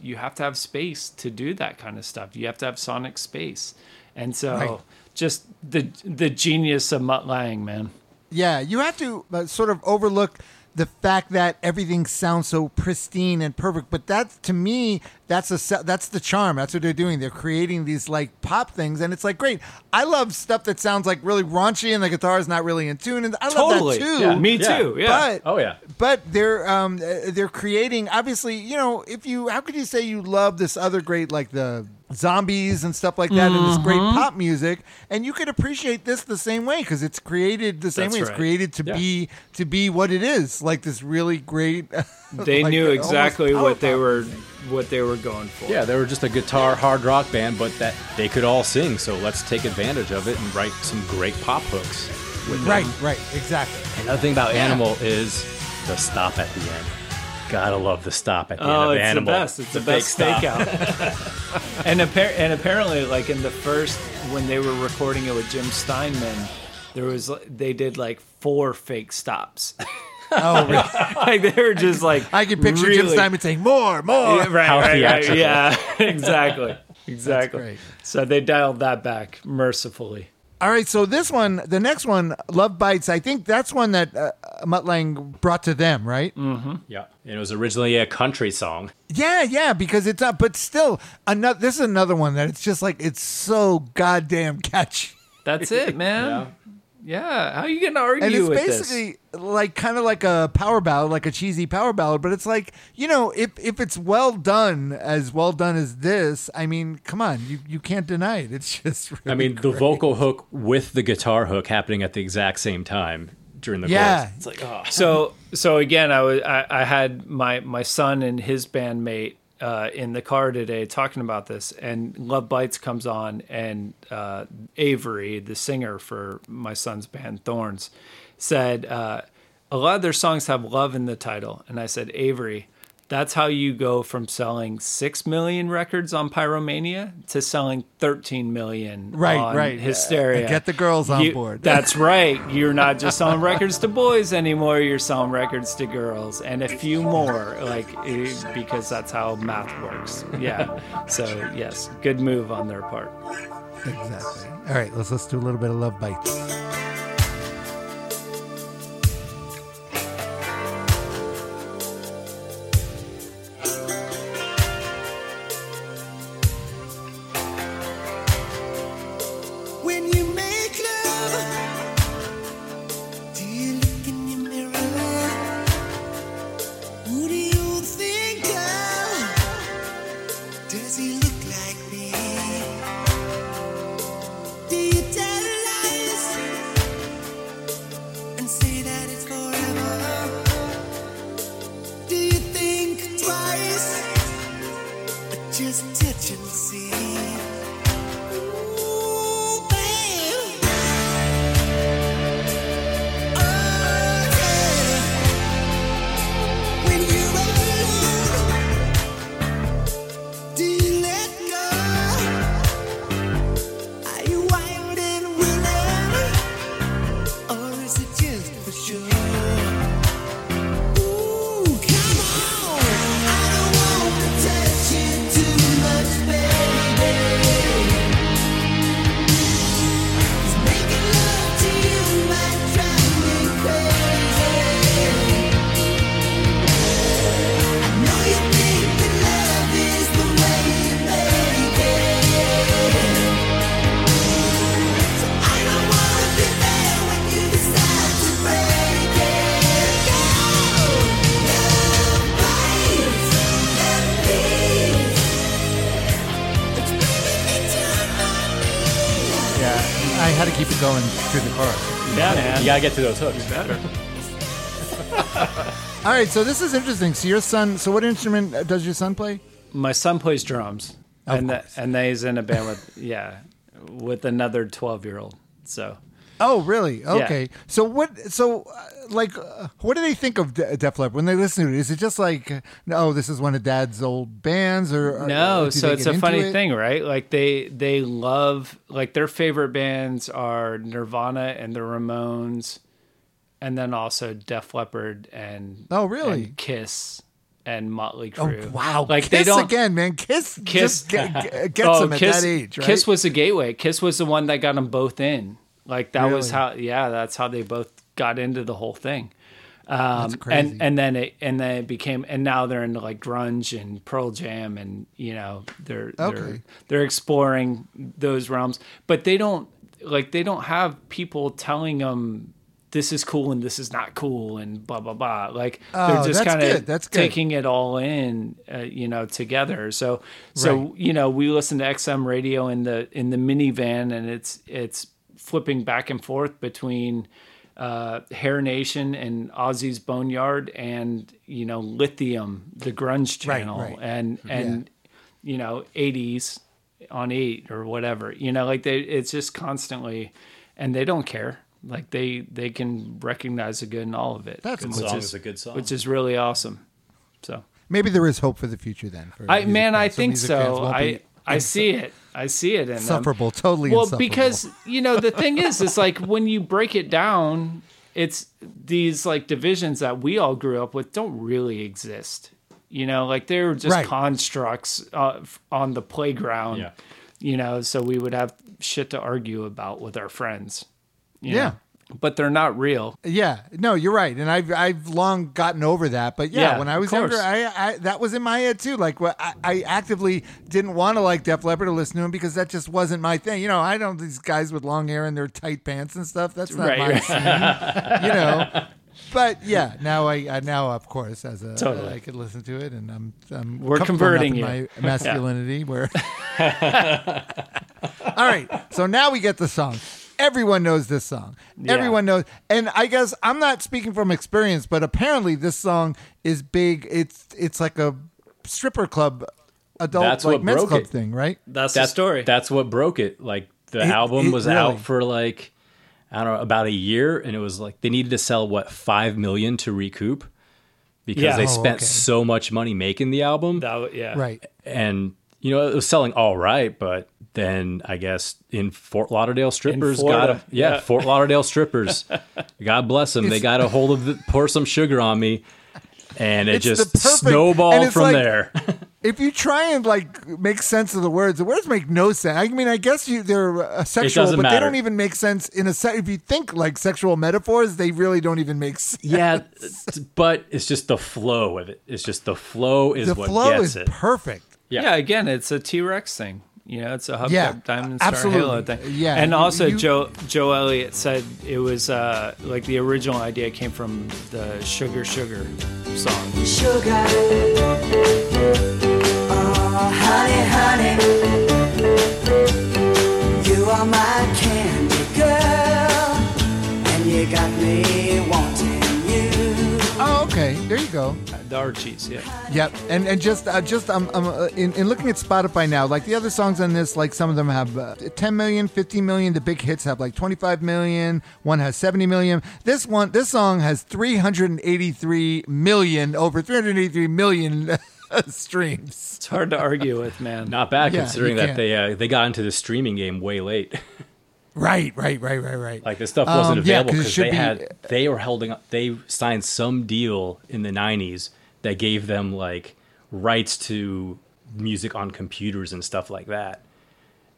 you have to have space to do that kind of stuff. You have to have sonic space. And so Right. just the the genius of Mutt Lange, man. Yeah, you have to uh, sort of overlook the fact that everything sounds so pristine and perfect. But that to me, that's a that's the charm. That's what they're doing. They're creating these like pop things, and it's like great. I love stuff that sounds like really raunchy, and the guitar is not really in tune, and I love that too. Yeah, me Yeah. too. Yeah. But Oh, yeah. but they're um uh, they're creating obviously you know if you how could you say you love this other great like the zombies and stuff like that and this great Mm-hmm. pop music and you could appreciate this the same way because it's created the same That's way it's created to Yeah. be to be what it is like this really great they like, knew exactly what they were music. what they were going for. Yeah, they were just a guitar hard rock band, but that they could all sing. So let's take advantage of it and write some great pop hooks. With it. right right exactly Another thing about Animal is the stop at the end. Gotta love the stop at the end Oh, of it's Animal. the best. It's the, big best stop. stakeout. and, appar- and apparently, like in the first, when they were recording it with Jim Steinman, there was they did like four fake stops. oh really? like they were just like I can picture Jim Steinman saying more more Yeah, right, How right, right, yeah, exactly, exactly. great. So they dialed that back mercifully. All right, so this one, the next one, Love Bites. I think that's one that uh, Mutt Lange brought to them, right? Yeah, and it was originally a country song. Yeah, yeah, because it's up, but still, another. This is another one that it's just like it's so goddamn catchy, That's it, man. Yeah, how are you gonna argue and it's with basically like kind of like a power ballad, like a cheesy power ballad. But it's like you know, if if it's well done, as well done as this, I mean, come on, you you can't deny it. It's just. Really I mean, the vocal hook with the guitar hook happening at the exact same time during the Yeah. chorus. It's like, oh. So, so again, I was I, I had my my son and his bandmate uh, in the car today talking about this, and Love Bites comes on, and uh, Avery, the singer for my son's band Thorns, said uh, a lot of their songs have love in the title, and I said Avery. That's how you go from selling six million records on Pyromania to selling thirteen million Right, right. Hysteria. Get the girls on You- board. That's right. You're not just selling records to boys anymore. You're selling records to girls and a few more, like eh, because that's how math works. Yeah. So yes, good move on their part. exactly. All right, let's let's do a little bit of Love Bites. Gotta get to those hooks. better. All right, so this is interesting. So your son, so what instrument uh, does your son play? My son plays drums, Of and course. that, and he's in a band with yeah, with another twelve year old. So Oh, really? Okay. So what? So uh, like, uh, what do they think of De- Def Leppard when they listen to it? Is it just like, no, this is one of Dad's old bands, or or- no do so it's a funny it? thing right like they they love like their favorite bands are nirvana and the ramones and then also def leppard and Oh, really? and kiss and motley Oh crue wow! like Kiss they don't again, man. Kiss, Kiss- just get, get- gets oh, them at Kiss, that age, right? Kiss was the gateway. Kiss was the one that got them both in. Like that was how, yeah, that's how they both got into the whole thing. Um. And and then it and then it became and now they're into like grunge and Pearl Jam and you know they're they're Okay. they're exploring those realms, but they don't like they don't have people telling them this is cool and this is not cool and blah blah blah. Like Oh, they're just kind of That's good. taking it all in, uh, you know, together. So so Right. you know we listen to XM radio in the in the minivan and it's it's flipping back and forth between uh, Hair Nation and Ozzy's Boneyard and you know Lithium, the grunge channel, right. and and you know 80s on eight or whatever. You know, like they it's just constantly, and they don't care. Like they they can recognize the good in all of it. That's which cool. Song is is a good song. which is really awesome. So Maybe there is hope for the future then. For I music man, I think so. won't I I see it. I see it in them. insufferable, totally Well, insufferable. because you know the thing is, is like when you break it down, it's these like divisions that we all grew up with don't really exist. You know, like they're just Right. constructs uh, on the playground. Yeah. You know, so we would have shit to argue about with our friends. you Yeah. know? But they're not real. Yeah, no, you're right, and I've I've long gotten over that. But yeah, Yeah, when I was younger, I, I that was in my head too. Like, what I, I actively didn't want to like Def Leppard or listen to him because that just wasn't my thing. You know, I don't these guys with long hair and their tight pants and stuff. That's not Right, my right. scene. You know. But yeah, now I, I now of course as a Totally. I could listen to it, and I'm, I'm We're converting you. my masculinity. Where all right, so now we get the song. Everyone knows this song. Everyone knows, and I guess I'm not speaking from experience, but apparently this song is big. It's it's like a stripper club, adult That's like men's club it. thing, right? That's, that's the story. That's what broke it. Like the It- album it was really- out for like I don't know about a year, and it was like they needed to sell what five million to recoup because Yeah. they Oh, spent okay. so much money making the album, That w- yeah. Right. and you know it was selling all right, but then I guess in Fort Lauderdale strippers got a, yeah, yeah. Fort Lauderdale strippers, God bless them, they got a hold of the, pour some sugar on me. And it It's just perfect- snowballed it's from like- there. If you try and like make sense of the words, the words make no sense. I mean, I guess you they're uh, sexual, doesn't but they don't even make sense in a se- If you think like sexual metaphors, they really don't even make sense. Yeah, but it's just the flow of it. It's just the flow is The what flow gets is it. perfect. Yeah. Yeah. again, it's a T Rex thing. You know, it's a hubcap Yeah, diamond star absolutely. halo thing. Yeah, and also you- Joe Joe Elliott said it was uh, like the original idea came from the Sugar Sugar song. Sugar. Oh, honey, honey. You are my candy girl. And you got There you go. The Archies, yeah. Yep, and and just uh, just um, um uh, in, in looking at Spotify now, like the other songs on this, like some of them have uh, 10 million, 15 million. The big hits have like 25 million. One has 70 million. This one, this song has 383 million, over 383 million streams. It's hard to argue with, man. Not bad Yeah, considering that they uh, they got into the streaming game way late. Right, right, right, right, right. like this stuff wasn't Um, yeah, available 'cause it because should they be- had they were holding up. They signed some deal in the '90s that gave them like rights to music on computers and stuff like that.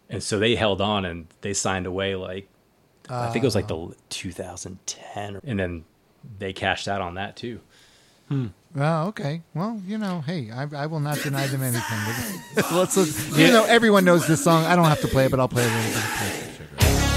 And so they held on and they signed away like I think it was like the 2010, and then they cashed out on that too. Oh, okay. Well, you know, hey, I, I will not deny them anything. Let's, let's, even though everyone knows this song, I don't have to play it, but I'll play a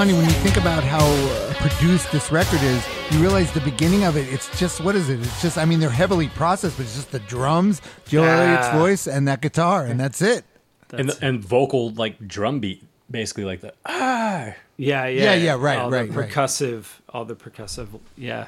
funny when you think about how uh, produced this record is. You realize the beginning of it. It's just what is it? It's just I mean they're heavily processed, but it's just the drums, Joe Yeah. Elliott's voice, and that guitar, and that's it. and and vocal like drum beat, basically like the ah. Yeah, yeah, Yeah, yeah, right, all right, the right. percussive, all the percussive, yeah,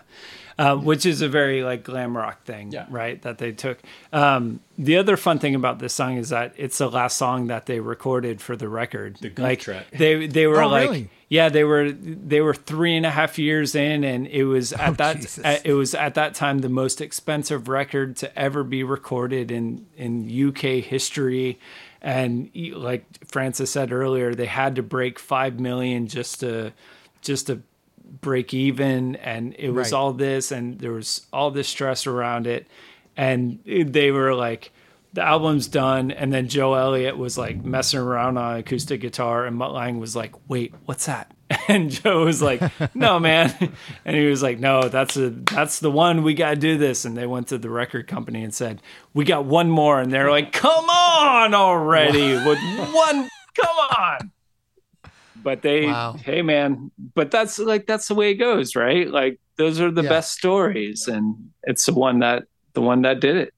um, which is a very like glam rock thing, Yeah. right? That they took. Um, the other fun thing about this song is that it's the last song that they recorded for the record. The goof like track. they they were Oh, like. really? Yeah, they were they were three and a half years in, and it was at Oh, that at- it was at that time the most expensive record to ever be recorded in in UK history. And like Francis said earlier, they had to break five million just to just to break even, and it was Right. all this, and there was all this stress around it, and they were like. The album's done, and then Joe Elliott was like messing around on acoustic guitar, and Mutt Lange was like, "Wait, what's that?" And Joe was like, "No, man," and he was like, "No, that's a that's the one. We got to do this." And they went to the record company and said, "We got one more," and they're like, "Come on already with one, come on." But they, Wow. hey, man, but that's like that's the way it goes, right? Like those are the Yeah. best stories, and it's the one that the one that did it.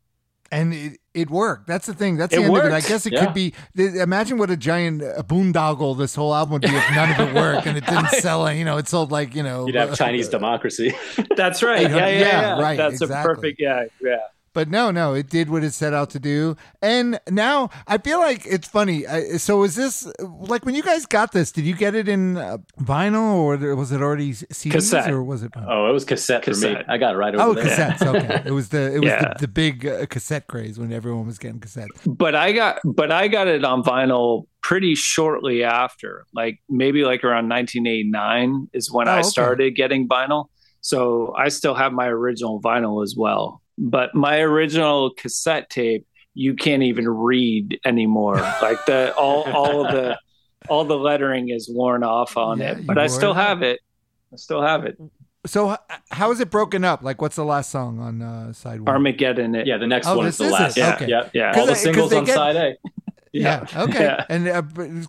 And it, it worked. That's the thing. That's It the end of it. I guess it yeah. could be. Imagine what a giant uh, boondoggle this whole album would be if none of it worked and it didn't sell. You know, it sold like you know. You'd have uh, Chinese democracy. That's right. Yeah, yeah, Yeah, yeah. right, That's exactly. a perfect. Yeah, yeah. But no, no, it did what it set out to do. And now I feel like it's funny. I, so is this like when you guys got this? Did you get it in uh, vinyl or was it already CDs Cassette. or was it? vinyl? oh, it was cassette, for me. Cassette. I got it right over Oh, there. cassettes. Okay, it was the it was Yeah. the, the big uh, cassette craze when everyone was getting cassettes. but I got but I got it on vinyl pretty shortly after, like maybe like around 1989 is when Oh, I okay. started getting vinyl. So I still have my original vinyl as well. But my original cassette tape, you can't even read anymore. like the all all of the all the lettering is worn off on Yeah, it. But I still it have it. I still have it. So how is it broken up? Like, what's the last song on uh, side one? Armageddon it. Yeah, the next Oh, one is the is last. it. Yeah, Okay. yeah, Yeah. All 'Cause the singles on get- side A. Yeah. Okay. Yeah. And uh,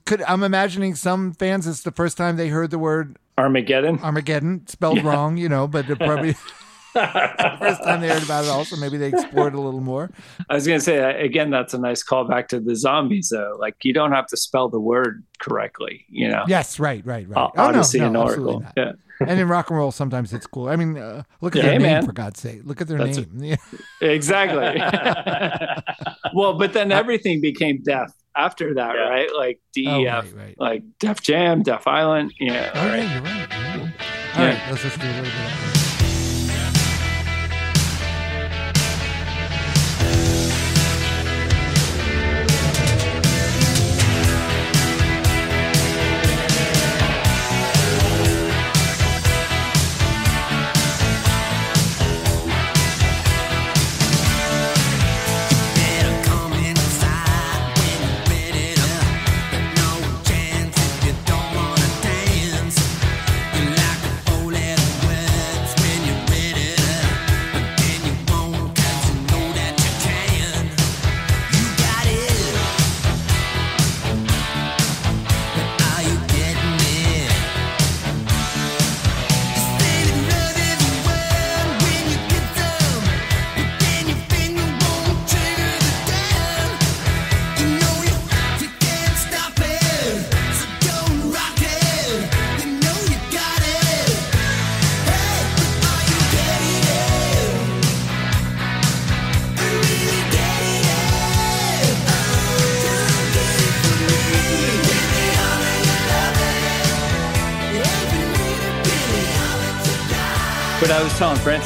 could I'm imagining some fans it's the first time they heard the word Armageddon. Armageddon spelled wrong, you know, but it probably the first time they heard about it. Also, maybe they explored a little more. I was going to say uh, again, that's a nice callback to the zombies, though. Like you don't have to spell the word correctly, you know. Yes, right, right, right. O- Oh, no, Odyssey no, and Oracle. not. Yeah. And in rock and roll, sometimes it's cool. I mean, uh, look at Yeah, their hey, name man. for God's sake. Look at their That's name. Yeah. Exactly. well, but then everything became deaf after that, Yeah. right? Like DEF, Oh, right, right. like Def Jam, Def Island. Yeah. Oh, yeah, you're right. You're right. All Yeah. right, let's just do a little bit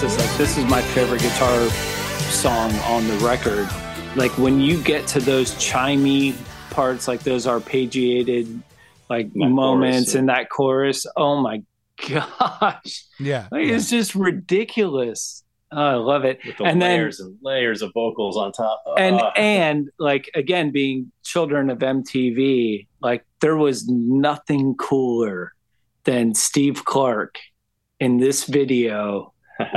was telling Francis, like, this is my favorite guitar song on the record. Like, when you get to those chimey parts, like those arpeggiated, like That moments chorus, yeah. in that chorus, oh my gosh. Yeah. Like, yeah. It's just ridiculous. Oh, I love it. With the and then, layers and layers of vocals on top. and Ah. and like again being children of MTV like there was nothing cooler than Steve Clark in this video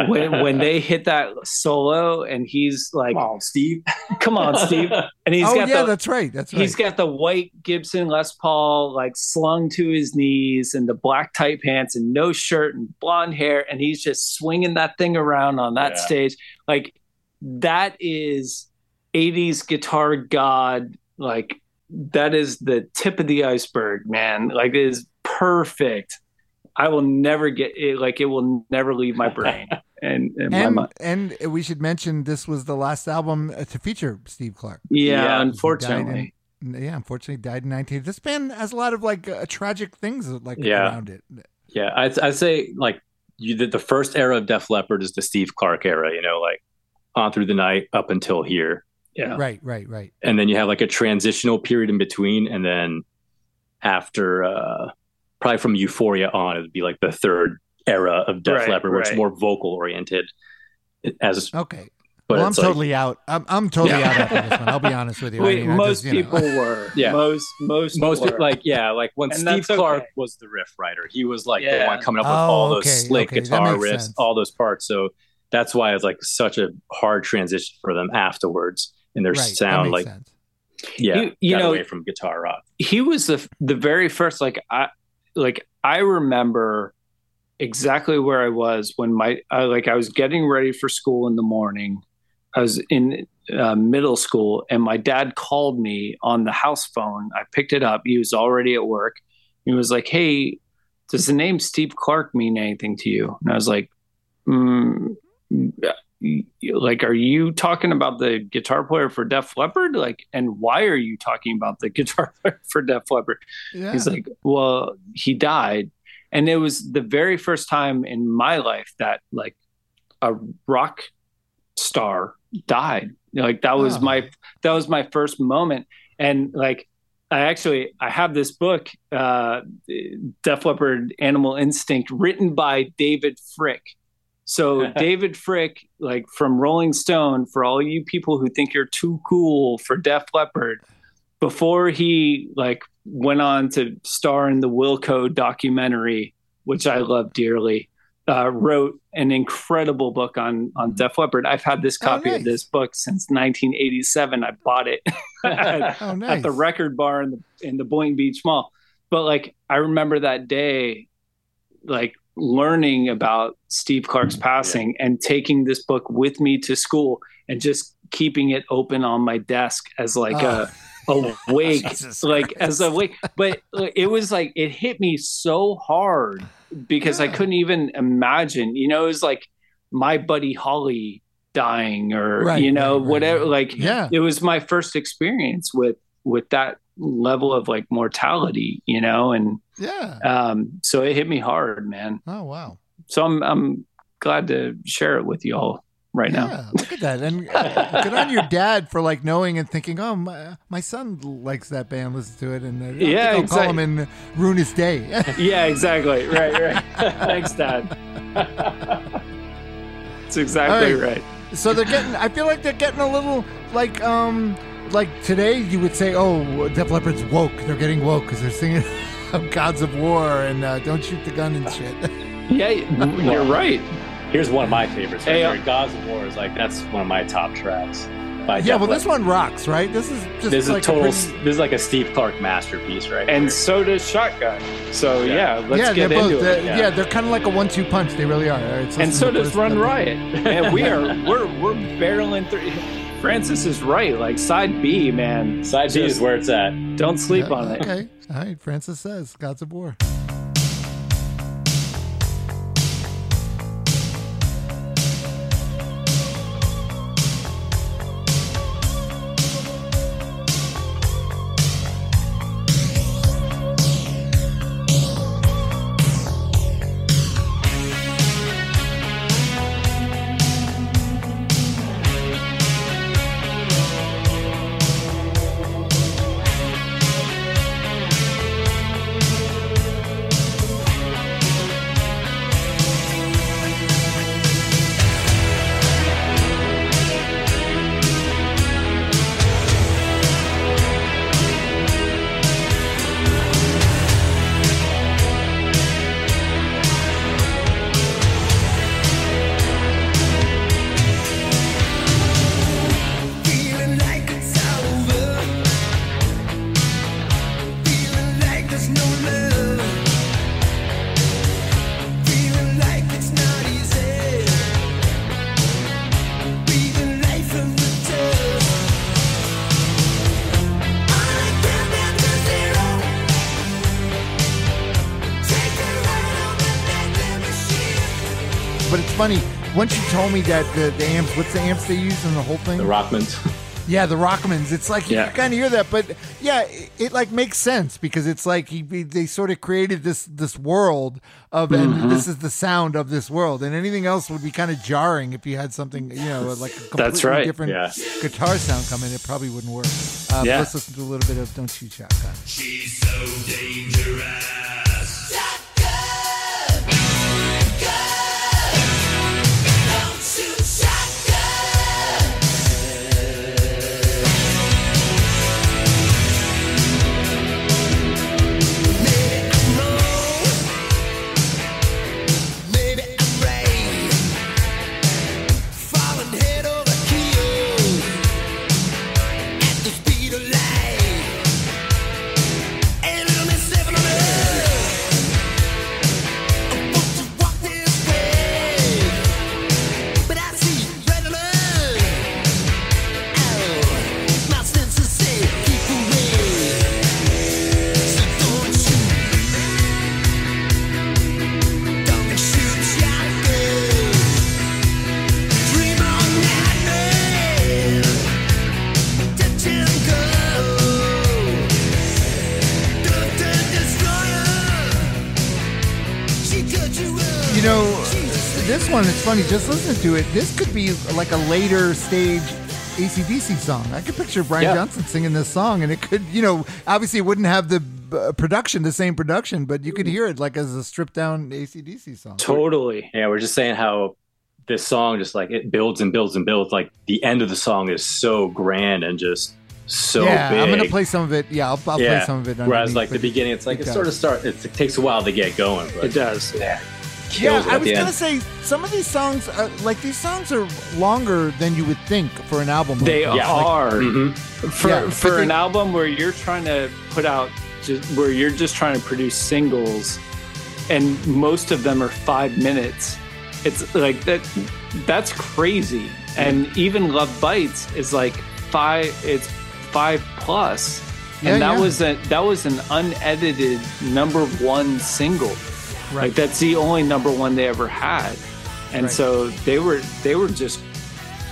when when they hit that solo and he's like, Come on, Steve. "Come on, Steve," and he's oh got yeah, the that's right. That's right. he's got the white Gibson Les Paul like slung to his knees and the black tight pants and no shirt and blonde hair and he's just swinging that thing around on that Yeah. stage like that is 80s guitar god like that is the tip of the iceberg man like it is perfect I will never get it like it will never leave my brain and, and my and mind. and we should mention this was the last album uh, to feature Steve Clark. yeah, Yeah, unfortunately Yeah, unfortunately died in 19. This band has a lot of like uh, tragic things like Yeah. around it. Yeah, I'd, I'd say like you did the first era of Def Leppard is the Steve Clark era, you know, like on through the night up until here. yeah Right, right, right. And then you have like a transitional period in between. And then after, uh, probably from Euphoria on, it would be like the third era of Def Right, Leppard, where it's more vocal oriented. As, Okay. but well, I'm it's like- totally out. I'm, I'm totally Yeah. out after this one. I'll be honest with you. I mean, most just, you know. people were Yeah. most most most were. like yeah like when And steve clark okay. was the riff writer he was like the Yeah. one coming up with Oh, all those oh, okay, slick okay, guitar riffs sense. all those parts so that's why it's like such a hard transition for them afterwards in their right, sound like sense. yeah You- you got know- away from guitar rock he was the the very first like I like I remember exactly where I was when my I, like I was getting ready for school in the morning. I was in uh, middle school and my dad called me on the house phone. I picked it up. He was already at work. He was like, "Hey, does the name Steve Clark mean anything to you?" And I was like, mm, like are you talking about the guitar player for Def Leppard? Like and why are you talking about the guitar player for Def Leppard? Yeah. he's like well he died. And it was the very first time in my life that like a rock star died. Like that was Oh. my that was my first moment. And like i actually i have this book uh def leppard animal instinct written by david fricke so david fricke like from rolling stone for all you people who think you're too cool for def leppard before he like went on to star in the wilco documentary which i love dearly uh, wrote an incredible book on on Def Leppard. I've had this Oh, copy nice. of this book since 1987. I bought it at, oh, nice. at the record bar in the in the Boynton Beach Mall. But like I remember that day, like learning about Steve Clark's mm-hmm. passing and taking this book with me to school and just keeping it open on my desk as like ah. Oh. a a wake, like as a wake. But it was like it hit me so hard because I couldn't even imagine. You know, it was like my buddy Holly dying or Right, you know right, whatever right. like Yeah. it was my first experience with with that level of like mortality you know and Yeah. um so it hit me hard man Oh, wow. so i'm i'm glad to share it with you all right now look at that. And uh, good on your dad for like knowing and thinking, oh, my, my son likes that band, listen to it. And uh, Yeah, I'll call him and ruin his day. yeah exactly right right thanks dad it's exactly right. right so they're getting, I feel like they're getting a little like, um, like today you would say, oh, Def Leppard's woke. They're getting woke because they're singing Gods of War and uh, Don't Shoot the Gun and shit. yeah you're right here's one of my favorites right Hey, uh, gods of war is like that's one of my top tracks by yeah, Def well, this one rocks, right? This is just this is like a total pretty- this is like a steve clark masterpiece right and here. so does shotgun so yeah, Yeah. let's yeah, get they're both. it yeah. they're kind of like a one-two punch. They really are. All right, and so to does Run. Riot. And we are we're we're barreling through. Francis is right. Like side B, man. side b Just is where it's at Don't sleep Yeah, on it. Okay. All right. Francis says Gods of War. Told me that the, the amps, what's the amps they use in the whole thing? The Rockmans. Yeah, the Rockmans. It's like you Yeah. kind of hear that, but yeah, it, it like makes sense because it's like he, he- they sort of created this this world of, and this is the sound of this world, and anything else would be kind of jarring if you had something, you know, like a completely That's right. different Yeah. guitar sound coming. It probably wouldn't work. Um, Yeah. Let's listen to a little bit of "Don't Shoot Shotgun." She's so dangerous. One, it's funny, just listen to it. This could be like a later stage ACDC song. I could picture Brian Yeah. Johnson singing this song, and it could, you know, obviously it wouldn't have the uh, production, the same production, but you could hear it like as a stripped down ACDC song. Totally. Yeah, we're just saying how this song just like it builds and builds and builds. Like the end of the song is so grand and just so yeah, big. I'm going to play some of it. Yeah, I'll, I'll play some of it. Whereas underneath, like the beginning, it's like it it, sort of does. start. It, it takes a while to get going, but It does. Yeah, Yeah, kills it I was gonna end. say some of these songs, are, like these songs, are longer than you would think for an album. like They this. Like, are Mhm. for Yeah, but for they- an album where you're trying to put out just where you're just trying to produce singles, and most of them are five minutes. It's like that. That's crazy. And even Love Bites is like five. It's five plus, Yeah, and that yeah. was a that was an unedited number one single. Right. Like that's the only number one they ever had, and Right. so they were they were just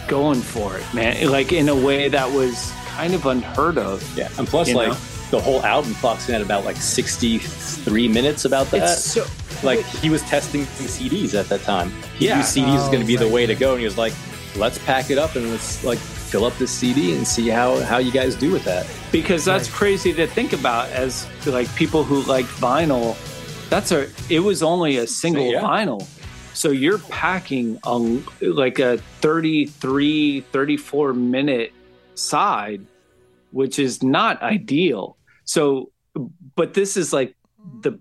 going for it, man. Like in a way that was kind of unheard of. Yeah, and plus, like know? the whole album clocks in at about like sixty-three minutes. About that, It's so like he was testing CDs at that time. He Yeah. knew CDs was going Oh, to be the oh, way to go, and he was like, "Let's pack it up and let's like fill up this CD and see how how you guys do with that." because that's Right. crazy to think about as like people who like vinyl. That's a it was only a single Yeah. vinyl. So you're packing a like a 33 34 minute side which is not ideal. So but this is like the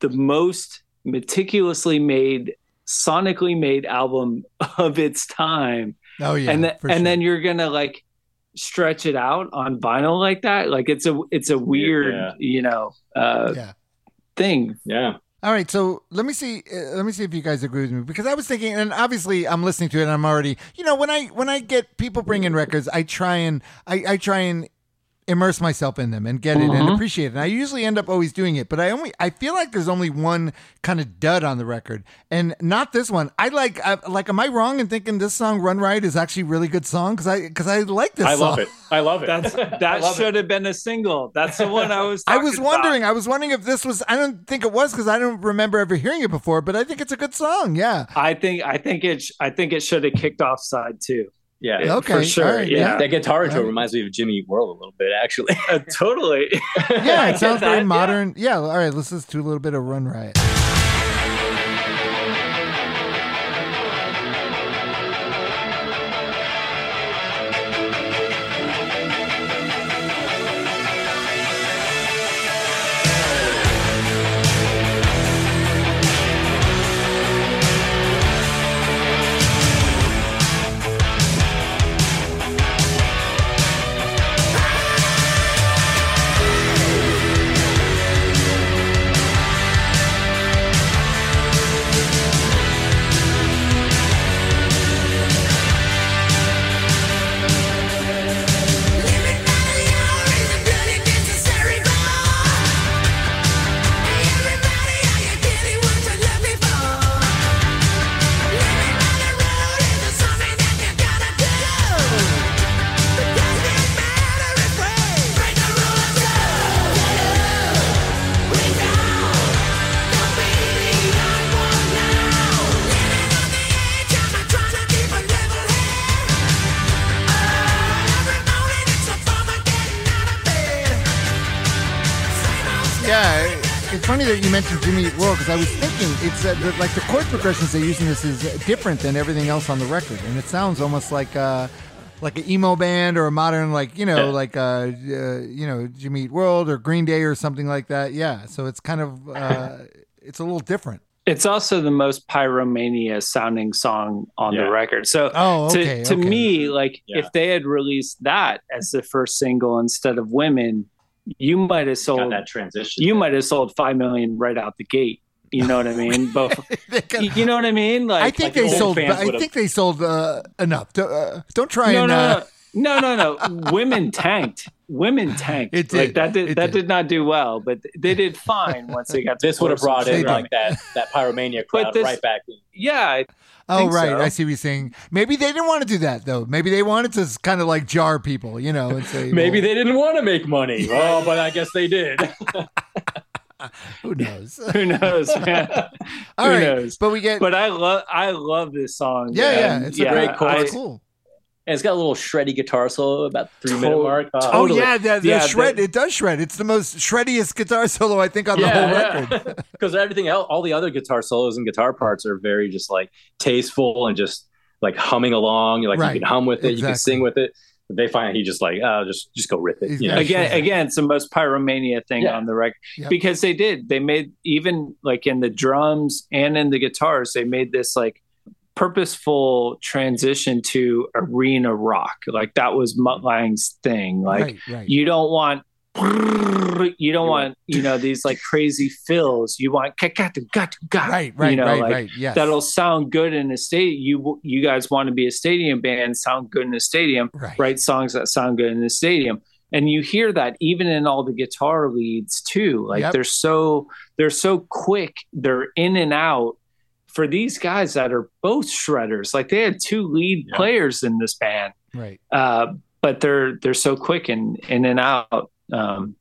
the most meticulously made sonically made album of its time oh yeah, and then and sure. then you're gonna like stretch it out on vinyl like that like it's a it's a weird Yeah. you know uh yeah. Thing Yeah, All right, so let me see. Uh, let me see if you guys agree with me because I was thinking, and obviously I'm listening to it. and I'm already, you know, when I when I get people bringing records, I try and I, I try and immerse myself in them and get it and Mhm. appreciate it. And I usually end up always doing it, but I only I feel like there's only one kind of dud on the record, and not this one. I like I, like. Am I wrong in thinking this song "Run Riot" is actually a really good song? Because I because I like this. I song. love it. I love it. that's that love it. should have been a single that's the one i was I talking was about. wondering. I was wondering if this was. I don't think it was because I don't remember ever hearing it before. But I think it's a good song. Yeah. i think i think it sh- i think it should have kicked off side two Yeah, Okay, for sure all right, yeah, That guitar intro Right. reminds me of Jimmy World a little bit, actually. Uh, totally Yeah, it sounds very that, yeah. modern. Yeah. All right, let's listen to a little bit of Run Riot. That you mentioned Jimmy Eat World because I was thinking it's uh, the, like the chord progressions they use in this is different than everything else on the record, and it sounds almost like uh, like an emo band or a modern like you know Yeah. like uh, uh, you know Jimmy Eat World or Green Day or something like that. Yeah, so it's kind of uh, it's a little different. It's also the most pyromania sounding song on Yeah. the record. So Oh, to, to okay. me, like Yeah. if they had released that as the first single instead of Women, you might have Got sold that transition. you might have sold five million right out the gate. You know what I mean? Both you know what I mean? Like I think the they sold. I would've- think they sold uh, enough. Don't, uh, don't try no, and. no, uh, no, no, no, no. Women tanked. Women tanked. It Like that did It that did. did not do well, but they did fine once they got. To this would have brought in like that that pyromania But crowd this- right back in. Yeah, Oh right, so. I see what you're saying. Maybe they didn't want to do that though. Maybe they wanted to kind of like jar people, you know, and say Maybe well, they didn't want to make money. Oh, but I guess they did. Who knows? who knows, man? All who right, knows? but we get But I love I love this song. yeah, yeah. and It's a great I- cool. And it's got a little shreddy guitar solo about the three minute mark. Uh, Oh yeah, the, the Yeah, shred. the- it does shred. It's the most shreddiest guitar solo I think on the whole record. because everything else, all the other guitar solos and guitar parts are very just like tasteful and just like humming along. Like Right. you can hum with it, you can sing with it. They find he just like, oh, just just go rip it. You know? again Sure. again it's the most pyromania thing Yeah. on the record Yep. because they did they made even like in the drums and in the guitars they made this like purposeful transition to arena rock like that was Mutt Lange's thing like right, right. you don't want you don't want you know these like crazy fills you want right, right, you know right, like right. Yes. that'll sound good in a stadium you you guys want to be a stadium band sound good in a stadium right. write songs that sound good in the stadium and you hear that even in all the guitar leads too like Yep. they're so they're so quick they're in and out for these guys that are both shredders like they had two lead Yeah. players in this band Right. uh, but they're they're so quick and in and out um,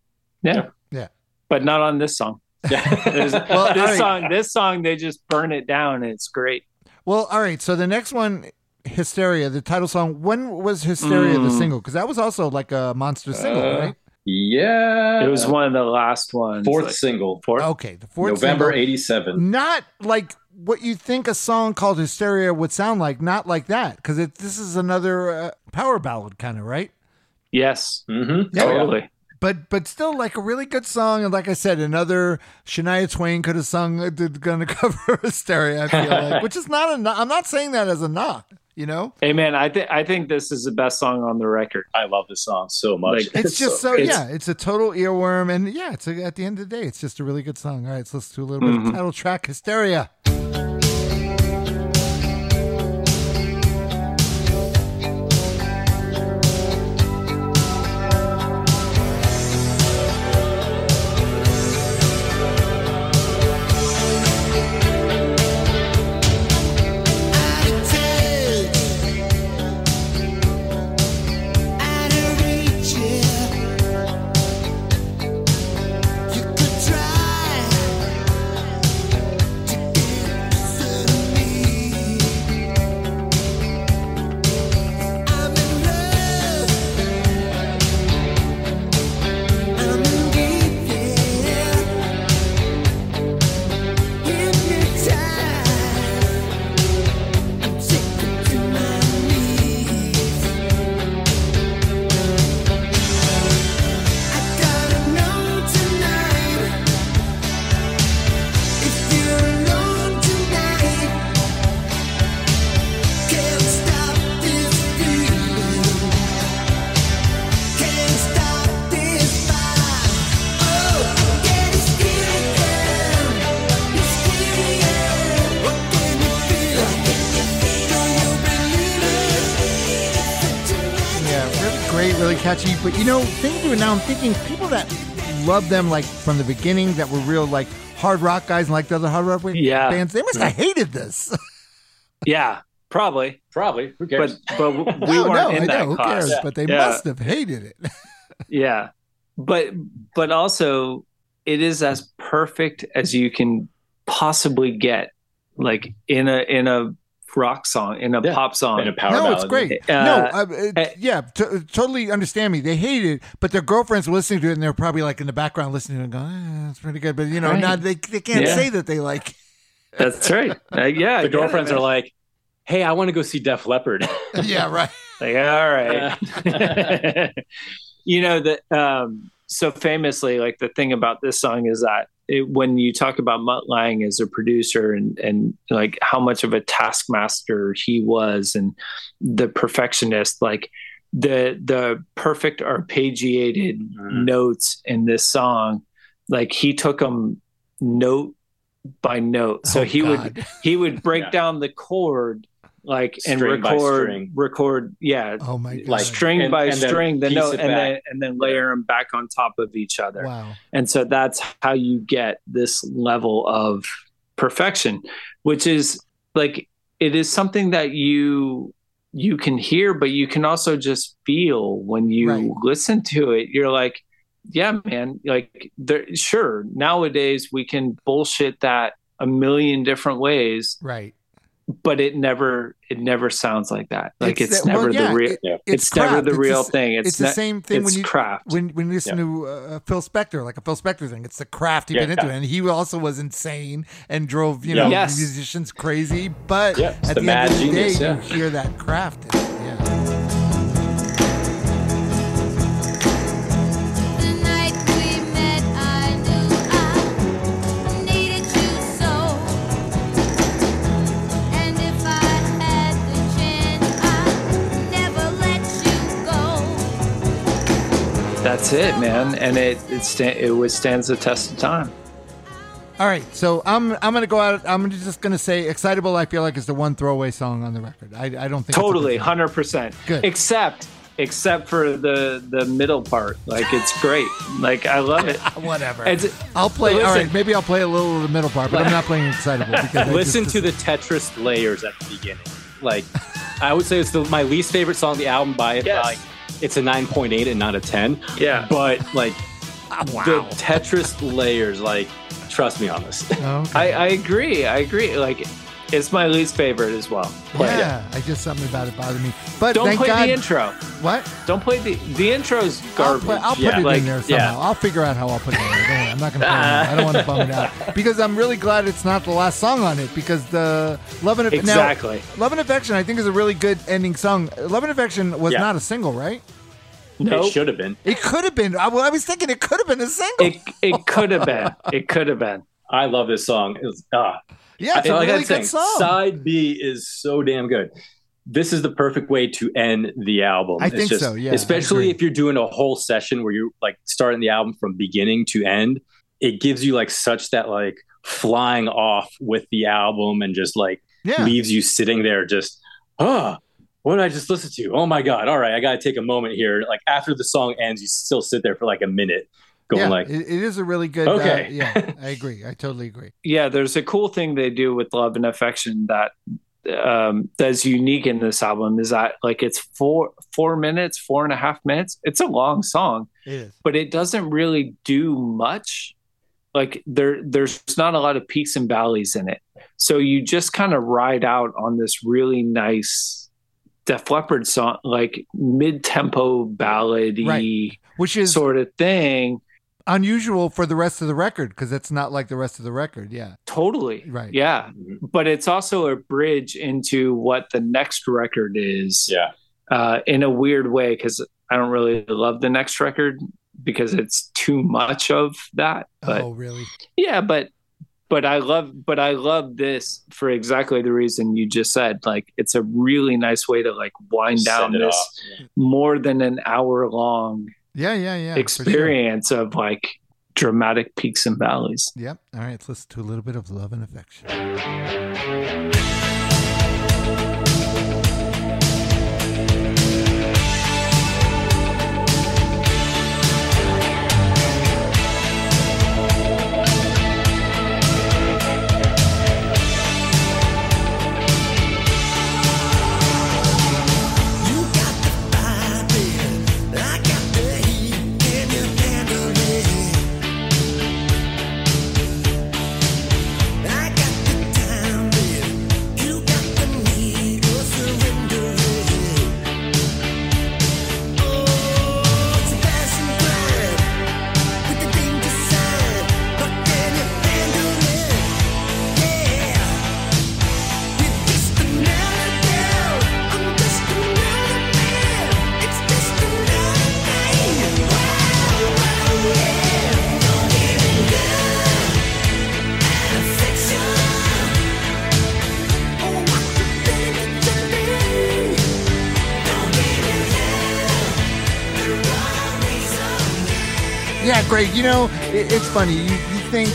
yeah Yeah. but not on this song There's- Well, this all right. song this song they just burn it down and it's great Well, all right. So the next one, Hysteria, the title song. When was Hysteria the Mm. single? Because that was also like a monster single, Uh, right? yeah, it was one of the last ones fourth like- single, fourth Okay, the fourth November '87. Not like what you think a song called Hysteria would sound like. Not like that, because this is another uh, power ballad kind of, right? yes Mm-hmm. Yeah. totally But but still like a really good song. And like I said, another Shania Twain could have sung uh, did gonna cover Hysteria. I feel like, which is not a. kno- I'm not saying that as a knock. You know, Hey man, I think I think this is the best song on the record. I love this song so much. Like, it's just so, it's- yeah. It's a total earworm, and yeah, it's a, at the end of the day, it's just a really good song. All right, so let's do a little bit of Mhm. title track Hysteria. Catchy. But you know, thinking to it now, I'm thinking people that love them like from the beginning, that were real like hard rock guys and like the other hard rock Yeah. bands, they must have mm-hmm. hated this. Yeah, probably. Probably. Who But cares? but we no, weren't no, in I that know, who cares? Yeah. But they Yeah. must have hated it. Yeah. But but also it is as perfect as you can possibly get like in a in a rock song, in a Yeah. pop song. And a power no, ballad. it's great. Uh, no, uh, uh, yeah, t- totally understand me. They hate it, but their girlfriends were listening to it, and they're probably like in the background listening and going, eh, "It's pretty good," but you know, Right. not they they can't Yeah. say that they like. That's right. Uh, yeah, The girlfriends man. are like, "Hey, I want to go see Def Leppard." yeah, right. Like, all right. you know that um so famously like the thing about this song is that it, when you talk about Mutt Lange as a producer and and like how much of a taskmaster he was and the perfectionist like the the perfect arpeggiated Mhm. notes in this song like he took them note by note so Oh, he would he would break Yeah. down the chord like and String by record string. record yeah Oh my god! Like, string And- by and then string the note and then and then layer them back on top of each other wow. and so that's how you get this level of perfection which is like it is something that you you can hear but you can also just feel when you Right. listen to it you're like yeah man like there sure nowadays we can bullshit that a million different ways Right. But it never it never sounds like that like it's, the- well, never yeah, the real it- Yeah. it's, never the It's real the- thing It's, it's, the same thing when it's you craft when when you listen to uh, Phil Spector, like a Phil Spector thing. It's the craft he Yeah. been into, and he also was insane and drove you Yeah. know Yes. musicians crazy. But Yeah, at the the, end of the genius, day, yeah. you hear that craft. That's it man and it it, sta- it withstands the test of time All right, so I'm I'm gonna go out. I'm just gonna say, "Excitable." I feel like is the one throwaway song on the record. I, I don't think totally 100% Good. except except for the the middle part like it's great like i love it Whatever. It's- I'll play. all listen. right, maybe I'll play a little of the middle part, but I'm not playing "Excitable" because Listen just, to the Tetris layers at the beginning. Like, I would say it's the, my least favorite song on the album by Yes. by it's a 9.8 and not a 10. Yeah. But like Ah, the Tetris layers, like trust me on this. Oh, okay. I, I agree i agree like it's my least favorite as well Play it. yeah, I just something about it bothered me. But don't thank play God. the intro What? don't play the the intro's I'll, garbage play, I'll put Yeah, it like, in there somehow. yeah. I'll figure out how I'll put it in there. Don't I'm not going to. I don't want to bum it out because I'm really glad it's not the last song on it because the Love and Exactly. Now, Love and Affection I think is a really good ending song. Love and Affection was Yeah. not a single, right? Nope. It should have been. It could have been. I, well, I was thinking it could have been a single. it it could have been it could have been I love this song. It was, ah, yeah, it's I a like really good saying. song. Side B is so damn good. This is the perfect way to end the album. I It's think just- so, yeah, especially if you're doing a whole session where you're like starting the album from beginning to end. It gives you like such that like flying off with the album and just like yeah, leaves you sitting there just ah what did I just listen to? Oh my god! All right, I got to take a moment here. Like after the song ends, you still sit there for like a minute, going yeah, like, it, it is a really good. Okay. uh, yeah, I agree. I totally agree. yeah there's a cool thing they do with love and affection that um that's unique in this album is that like it's four four minutes four and a half minutes it's a long song It is. but it doesn't really do much like there there's not a lot of peaks and valleys in it so you just kind of ride out on this really nice Def Leppard song like mid-tempo ballady Right. Which is sort of thing unusual for the rest of the record because it's not like the rest of the record. Yeah, totally Right. yeah Mhm. but it's also a bridge into what the next record is yeah, uh, in a weird way because I don't really love the next record because it's too much of that. But oh, really? yeah, but but I love but I love this for exactly the reason you just said. Like it's a really nice way to like wind down Send it this off. more than an hour long Yeah, yeah, yeah. for sure. experience of like dramatic peaks and valleys. Yep. All right, let's listen to a little bit of love and affection. Great. You know, it, it's funny. You, you think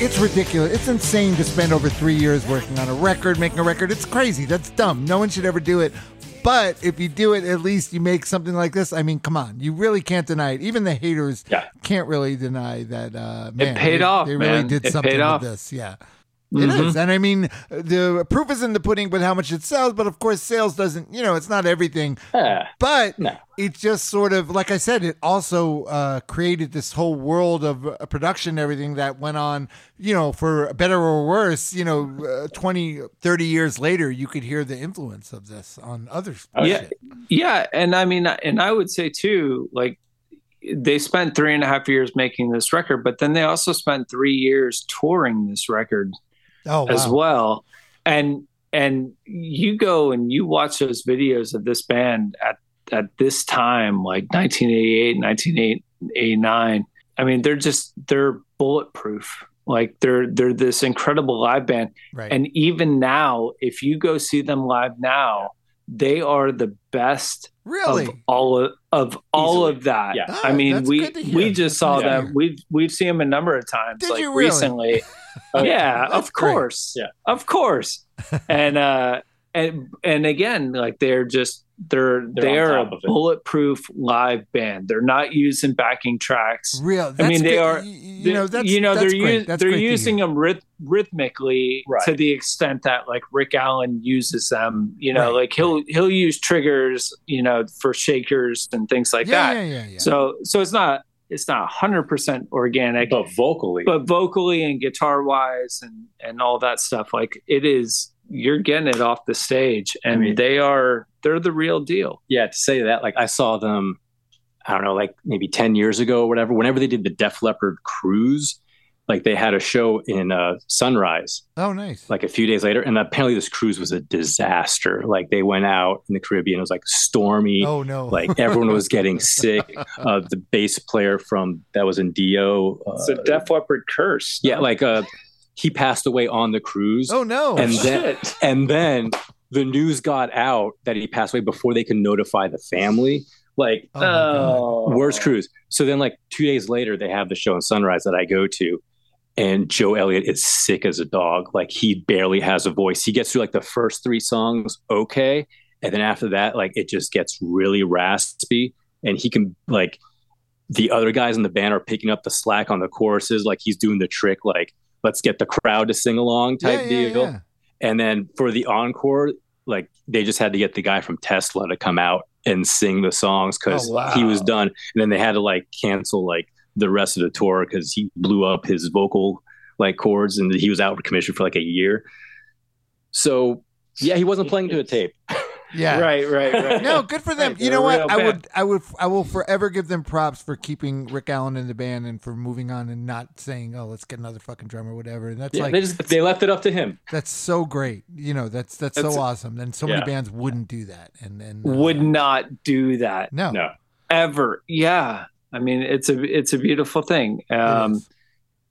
it's ridiculous. It's insane to spend over three years working on a record, making a record. It's crazy. That's dumb. No one should ever do it. But if you do it, at least you make something like this. I mean, come on. You really can't deny it. Even the haters Yeah. can't really deny that. Uh, man, paid they, off, They really man. did It something with this. Yeah. It is, and I mean, the proof is in the pudding with how much it sells. But of course, sales doesn't. You know, it's not everything. Yeah. But No. it just sort of, like I said, it also uh, created this whole world of uh, production and everything that went on, you know, for better or worse, you know, uh, 20, 30 years later, you could hear the influence of this on others. yeah, yeah, and I mean, and I would say too, like they spent three and a half years making this record, but then they also spent three years touring this record Oh, as wow. well. And and you go and you watch those videos of this band at at this time, like 1988, 1989. I mean, they're just they're bulletproof. Like they're they're this incredible live band. Right. And even now, if you go see them live now, they are the best really? of all of, of all of that. Yeah. Ah, I mean, we good to hear. we just saw good to them. We've we've seen them a number of times, Did like you really? recently. yeah, That's of great. course. Yeah. of course. and uh, and and again, like they're just they're They're they're a top of it. bulletproof live band. They're not using backing tracks. Real. I mean, they are. You, you know, that's you know that's they're That's they're using them ryth- rhythmically Right. to the extent that like Rick Allen uses them. You know, Right, like he'll he'll use triggers, you know, for shakers and things like Yeah, that. yeah, yeah, yeah. So so it's not it's not hundred percent organic, But vocally, but vocally and guitar wise and and all that stuff, like it is. You're getting it off the stage, and mean- they are they're the real deal. yeah, to say that, like I saw them, I don't know, like maybe 10 years ago or whatever, whenever they did the Def Leppard cruise, like they had a show in uh, Sunrise oh, nice. like a few days later. And apparently this cruise was a disaster. Like they went out in the Caribbean, it was like stormy. oh no. Like everyone was getting sick. Uh, the bass player from that was in Dio. Uh, It's a Def Leppard curse. yeah, like uh, he passed away on the cruise. oh no. and then Shit. and then the news got out that he passed away before they could notify the family. Like oh. Oh. worst cruise. So then, like two days later, they have the show in Sunrise that I go to, and Joe Elliott is sick as a dog. Like he barely has a voice. He gets through like the first three songs okay, and then after that, like it just gets really raspy, and he can like the other guys in the band are picking up the slack on the choruses. Like he's doing the trick, like let's get the crowd to sing along type yeah, yeah, deal. yeah. And then for the encore, like they just had to get the guy from Tesla to come out and sing the songs because Oh, wow. he was done. And then they had to like cancel like the rest of the tour because he blew up his vocal like chords and he was out of commission for like a year. So yeah, he wasn't playing to a tape. Yeah. Right, right, right. No, good for them. Right, you know what? I band. would, I would, I will forever give them props for keeping Rick Allen in the band and for moving on and not saying, "Oh, let's get another fucking drummer," or whatever. And that's Yeah, like they just they left it up to him. that's so great. You know, that's that's so awesome. And so many bands wouldn't do that. And and uh, Would not do that no, No. ever. Yeah. I mean, it's a it's a beautiful thing. Um, is.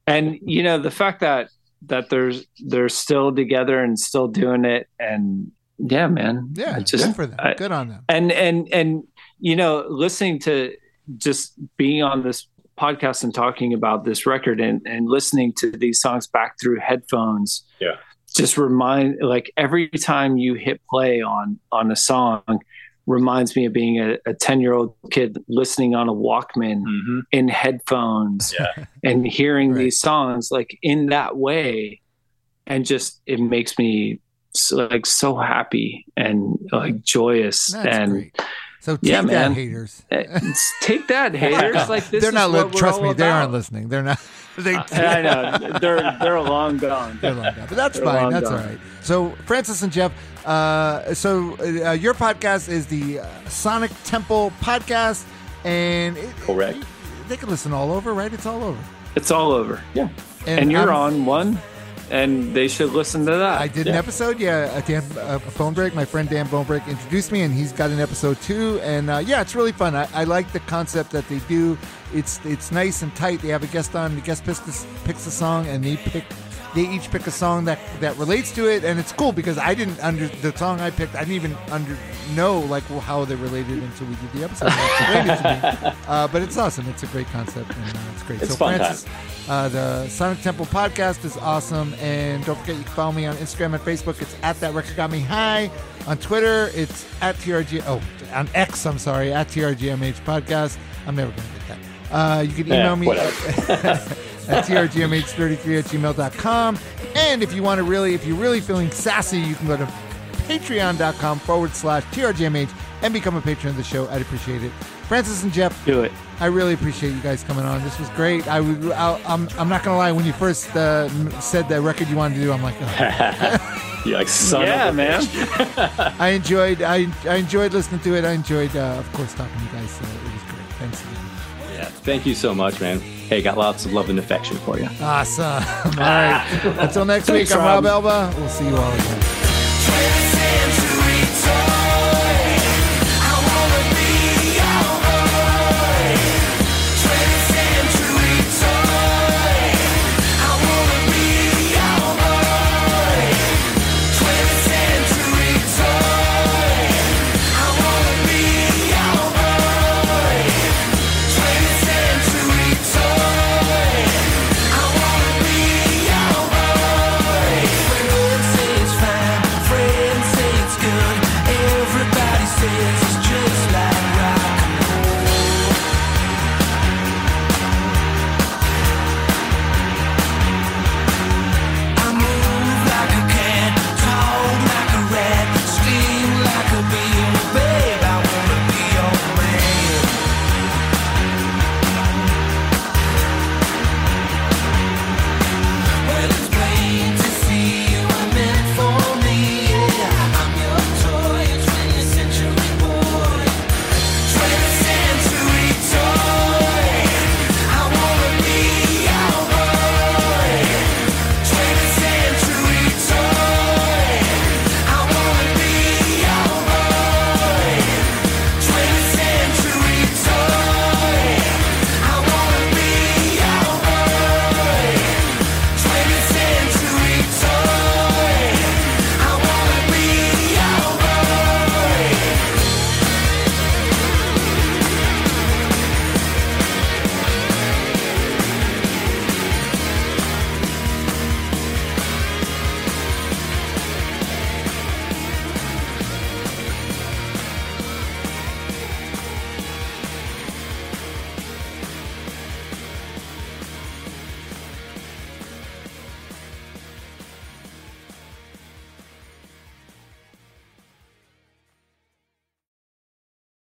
and you know the fact that that there's they're still together and still doing it and yeah man yeah, I just good for them. I- good on them. and and and you know listening to just being on this podcast and talking about this record and and listening to these songs back through headphones Yeah. just remind like every time you hit play on on a song reminds me of being a, a 10 year old kid listening on a walkman Mm-hmm. in headphones Yeah. and hearing Right. these songs like in that way and just it makes me so, like so happy and like joyous That's and great. So take Yeah, that, man. haters. uh, it's- take that haters like this They're is not. what Li- we're trust all me, they aren't listening. They're not. They. I know they're they're long gone They're long gone. But that's They're fine. long That's gone. all right. So, Francis and Jeff, uh, so uh, your podcast is the uh, Sonic Temple podcast, and it, Correct. it- they can listen all over, right? It's all over. it's all over Yeah. and, you're I'm- on one and they should listen to that I did an episode, yeah, a Dan uh, Bone Break. My friend Dan Bone Break introduced me, and he's got an episode too. And uh, yeah, it's really fun. I, I like the concept that they do. It's it's nice and tight. They have a guest on. The guest picks picks a song, and they pick they each pick a song that that relates to it, and it's cool because I didn't under the song I picked. I didn't even under know like how they related until we did the episode. They explained it. Uh, but it's awesome. It's a great concept, and uh, it's great. It's so fun Francis, uh, the Sonic Temple podcast is awesome, and don't forget you can follow me on Instagram and Facebook. It's at that record got me high. On Twitter, it's at trg. Oh, on X, I'm sorry, at trgmh podcast. I'm never going to get that. Uh, you can email Yeah, me at trgmh33 at gmail.com. And if you want to really, if you're really feeling sassy, you can go to patreon.com forward slash trgmh and become a patron of the show. I'd appreciate it. Francis and Jeff, Do it. I really appreciate you guys coming on. This was great. I would, I, I'm, I'm not gonna lie. When you first uh, said that record you wanted to do, I'm like, oh. You like son yeah, of a man. I enjoyed, I, I enjoyed listening to it. I enjoyed, uh, of course, talking to you guys. Uh, it was great. Thanks again. Yeah. Thank you so much, man. Hey, got lots of love and affection for you. Awesome. All right. Until next week, Thanks, I'm Rob. Elba. We'll see you all again.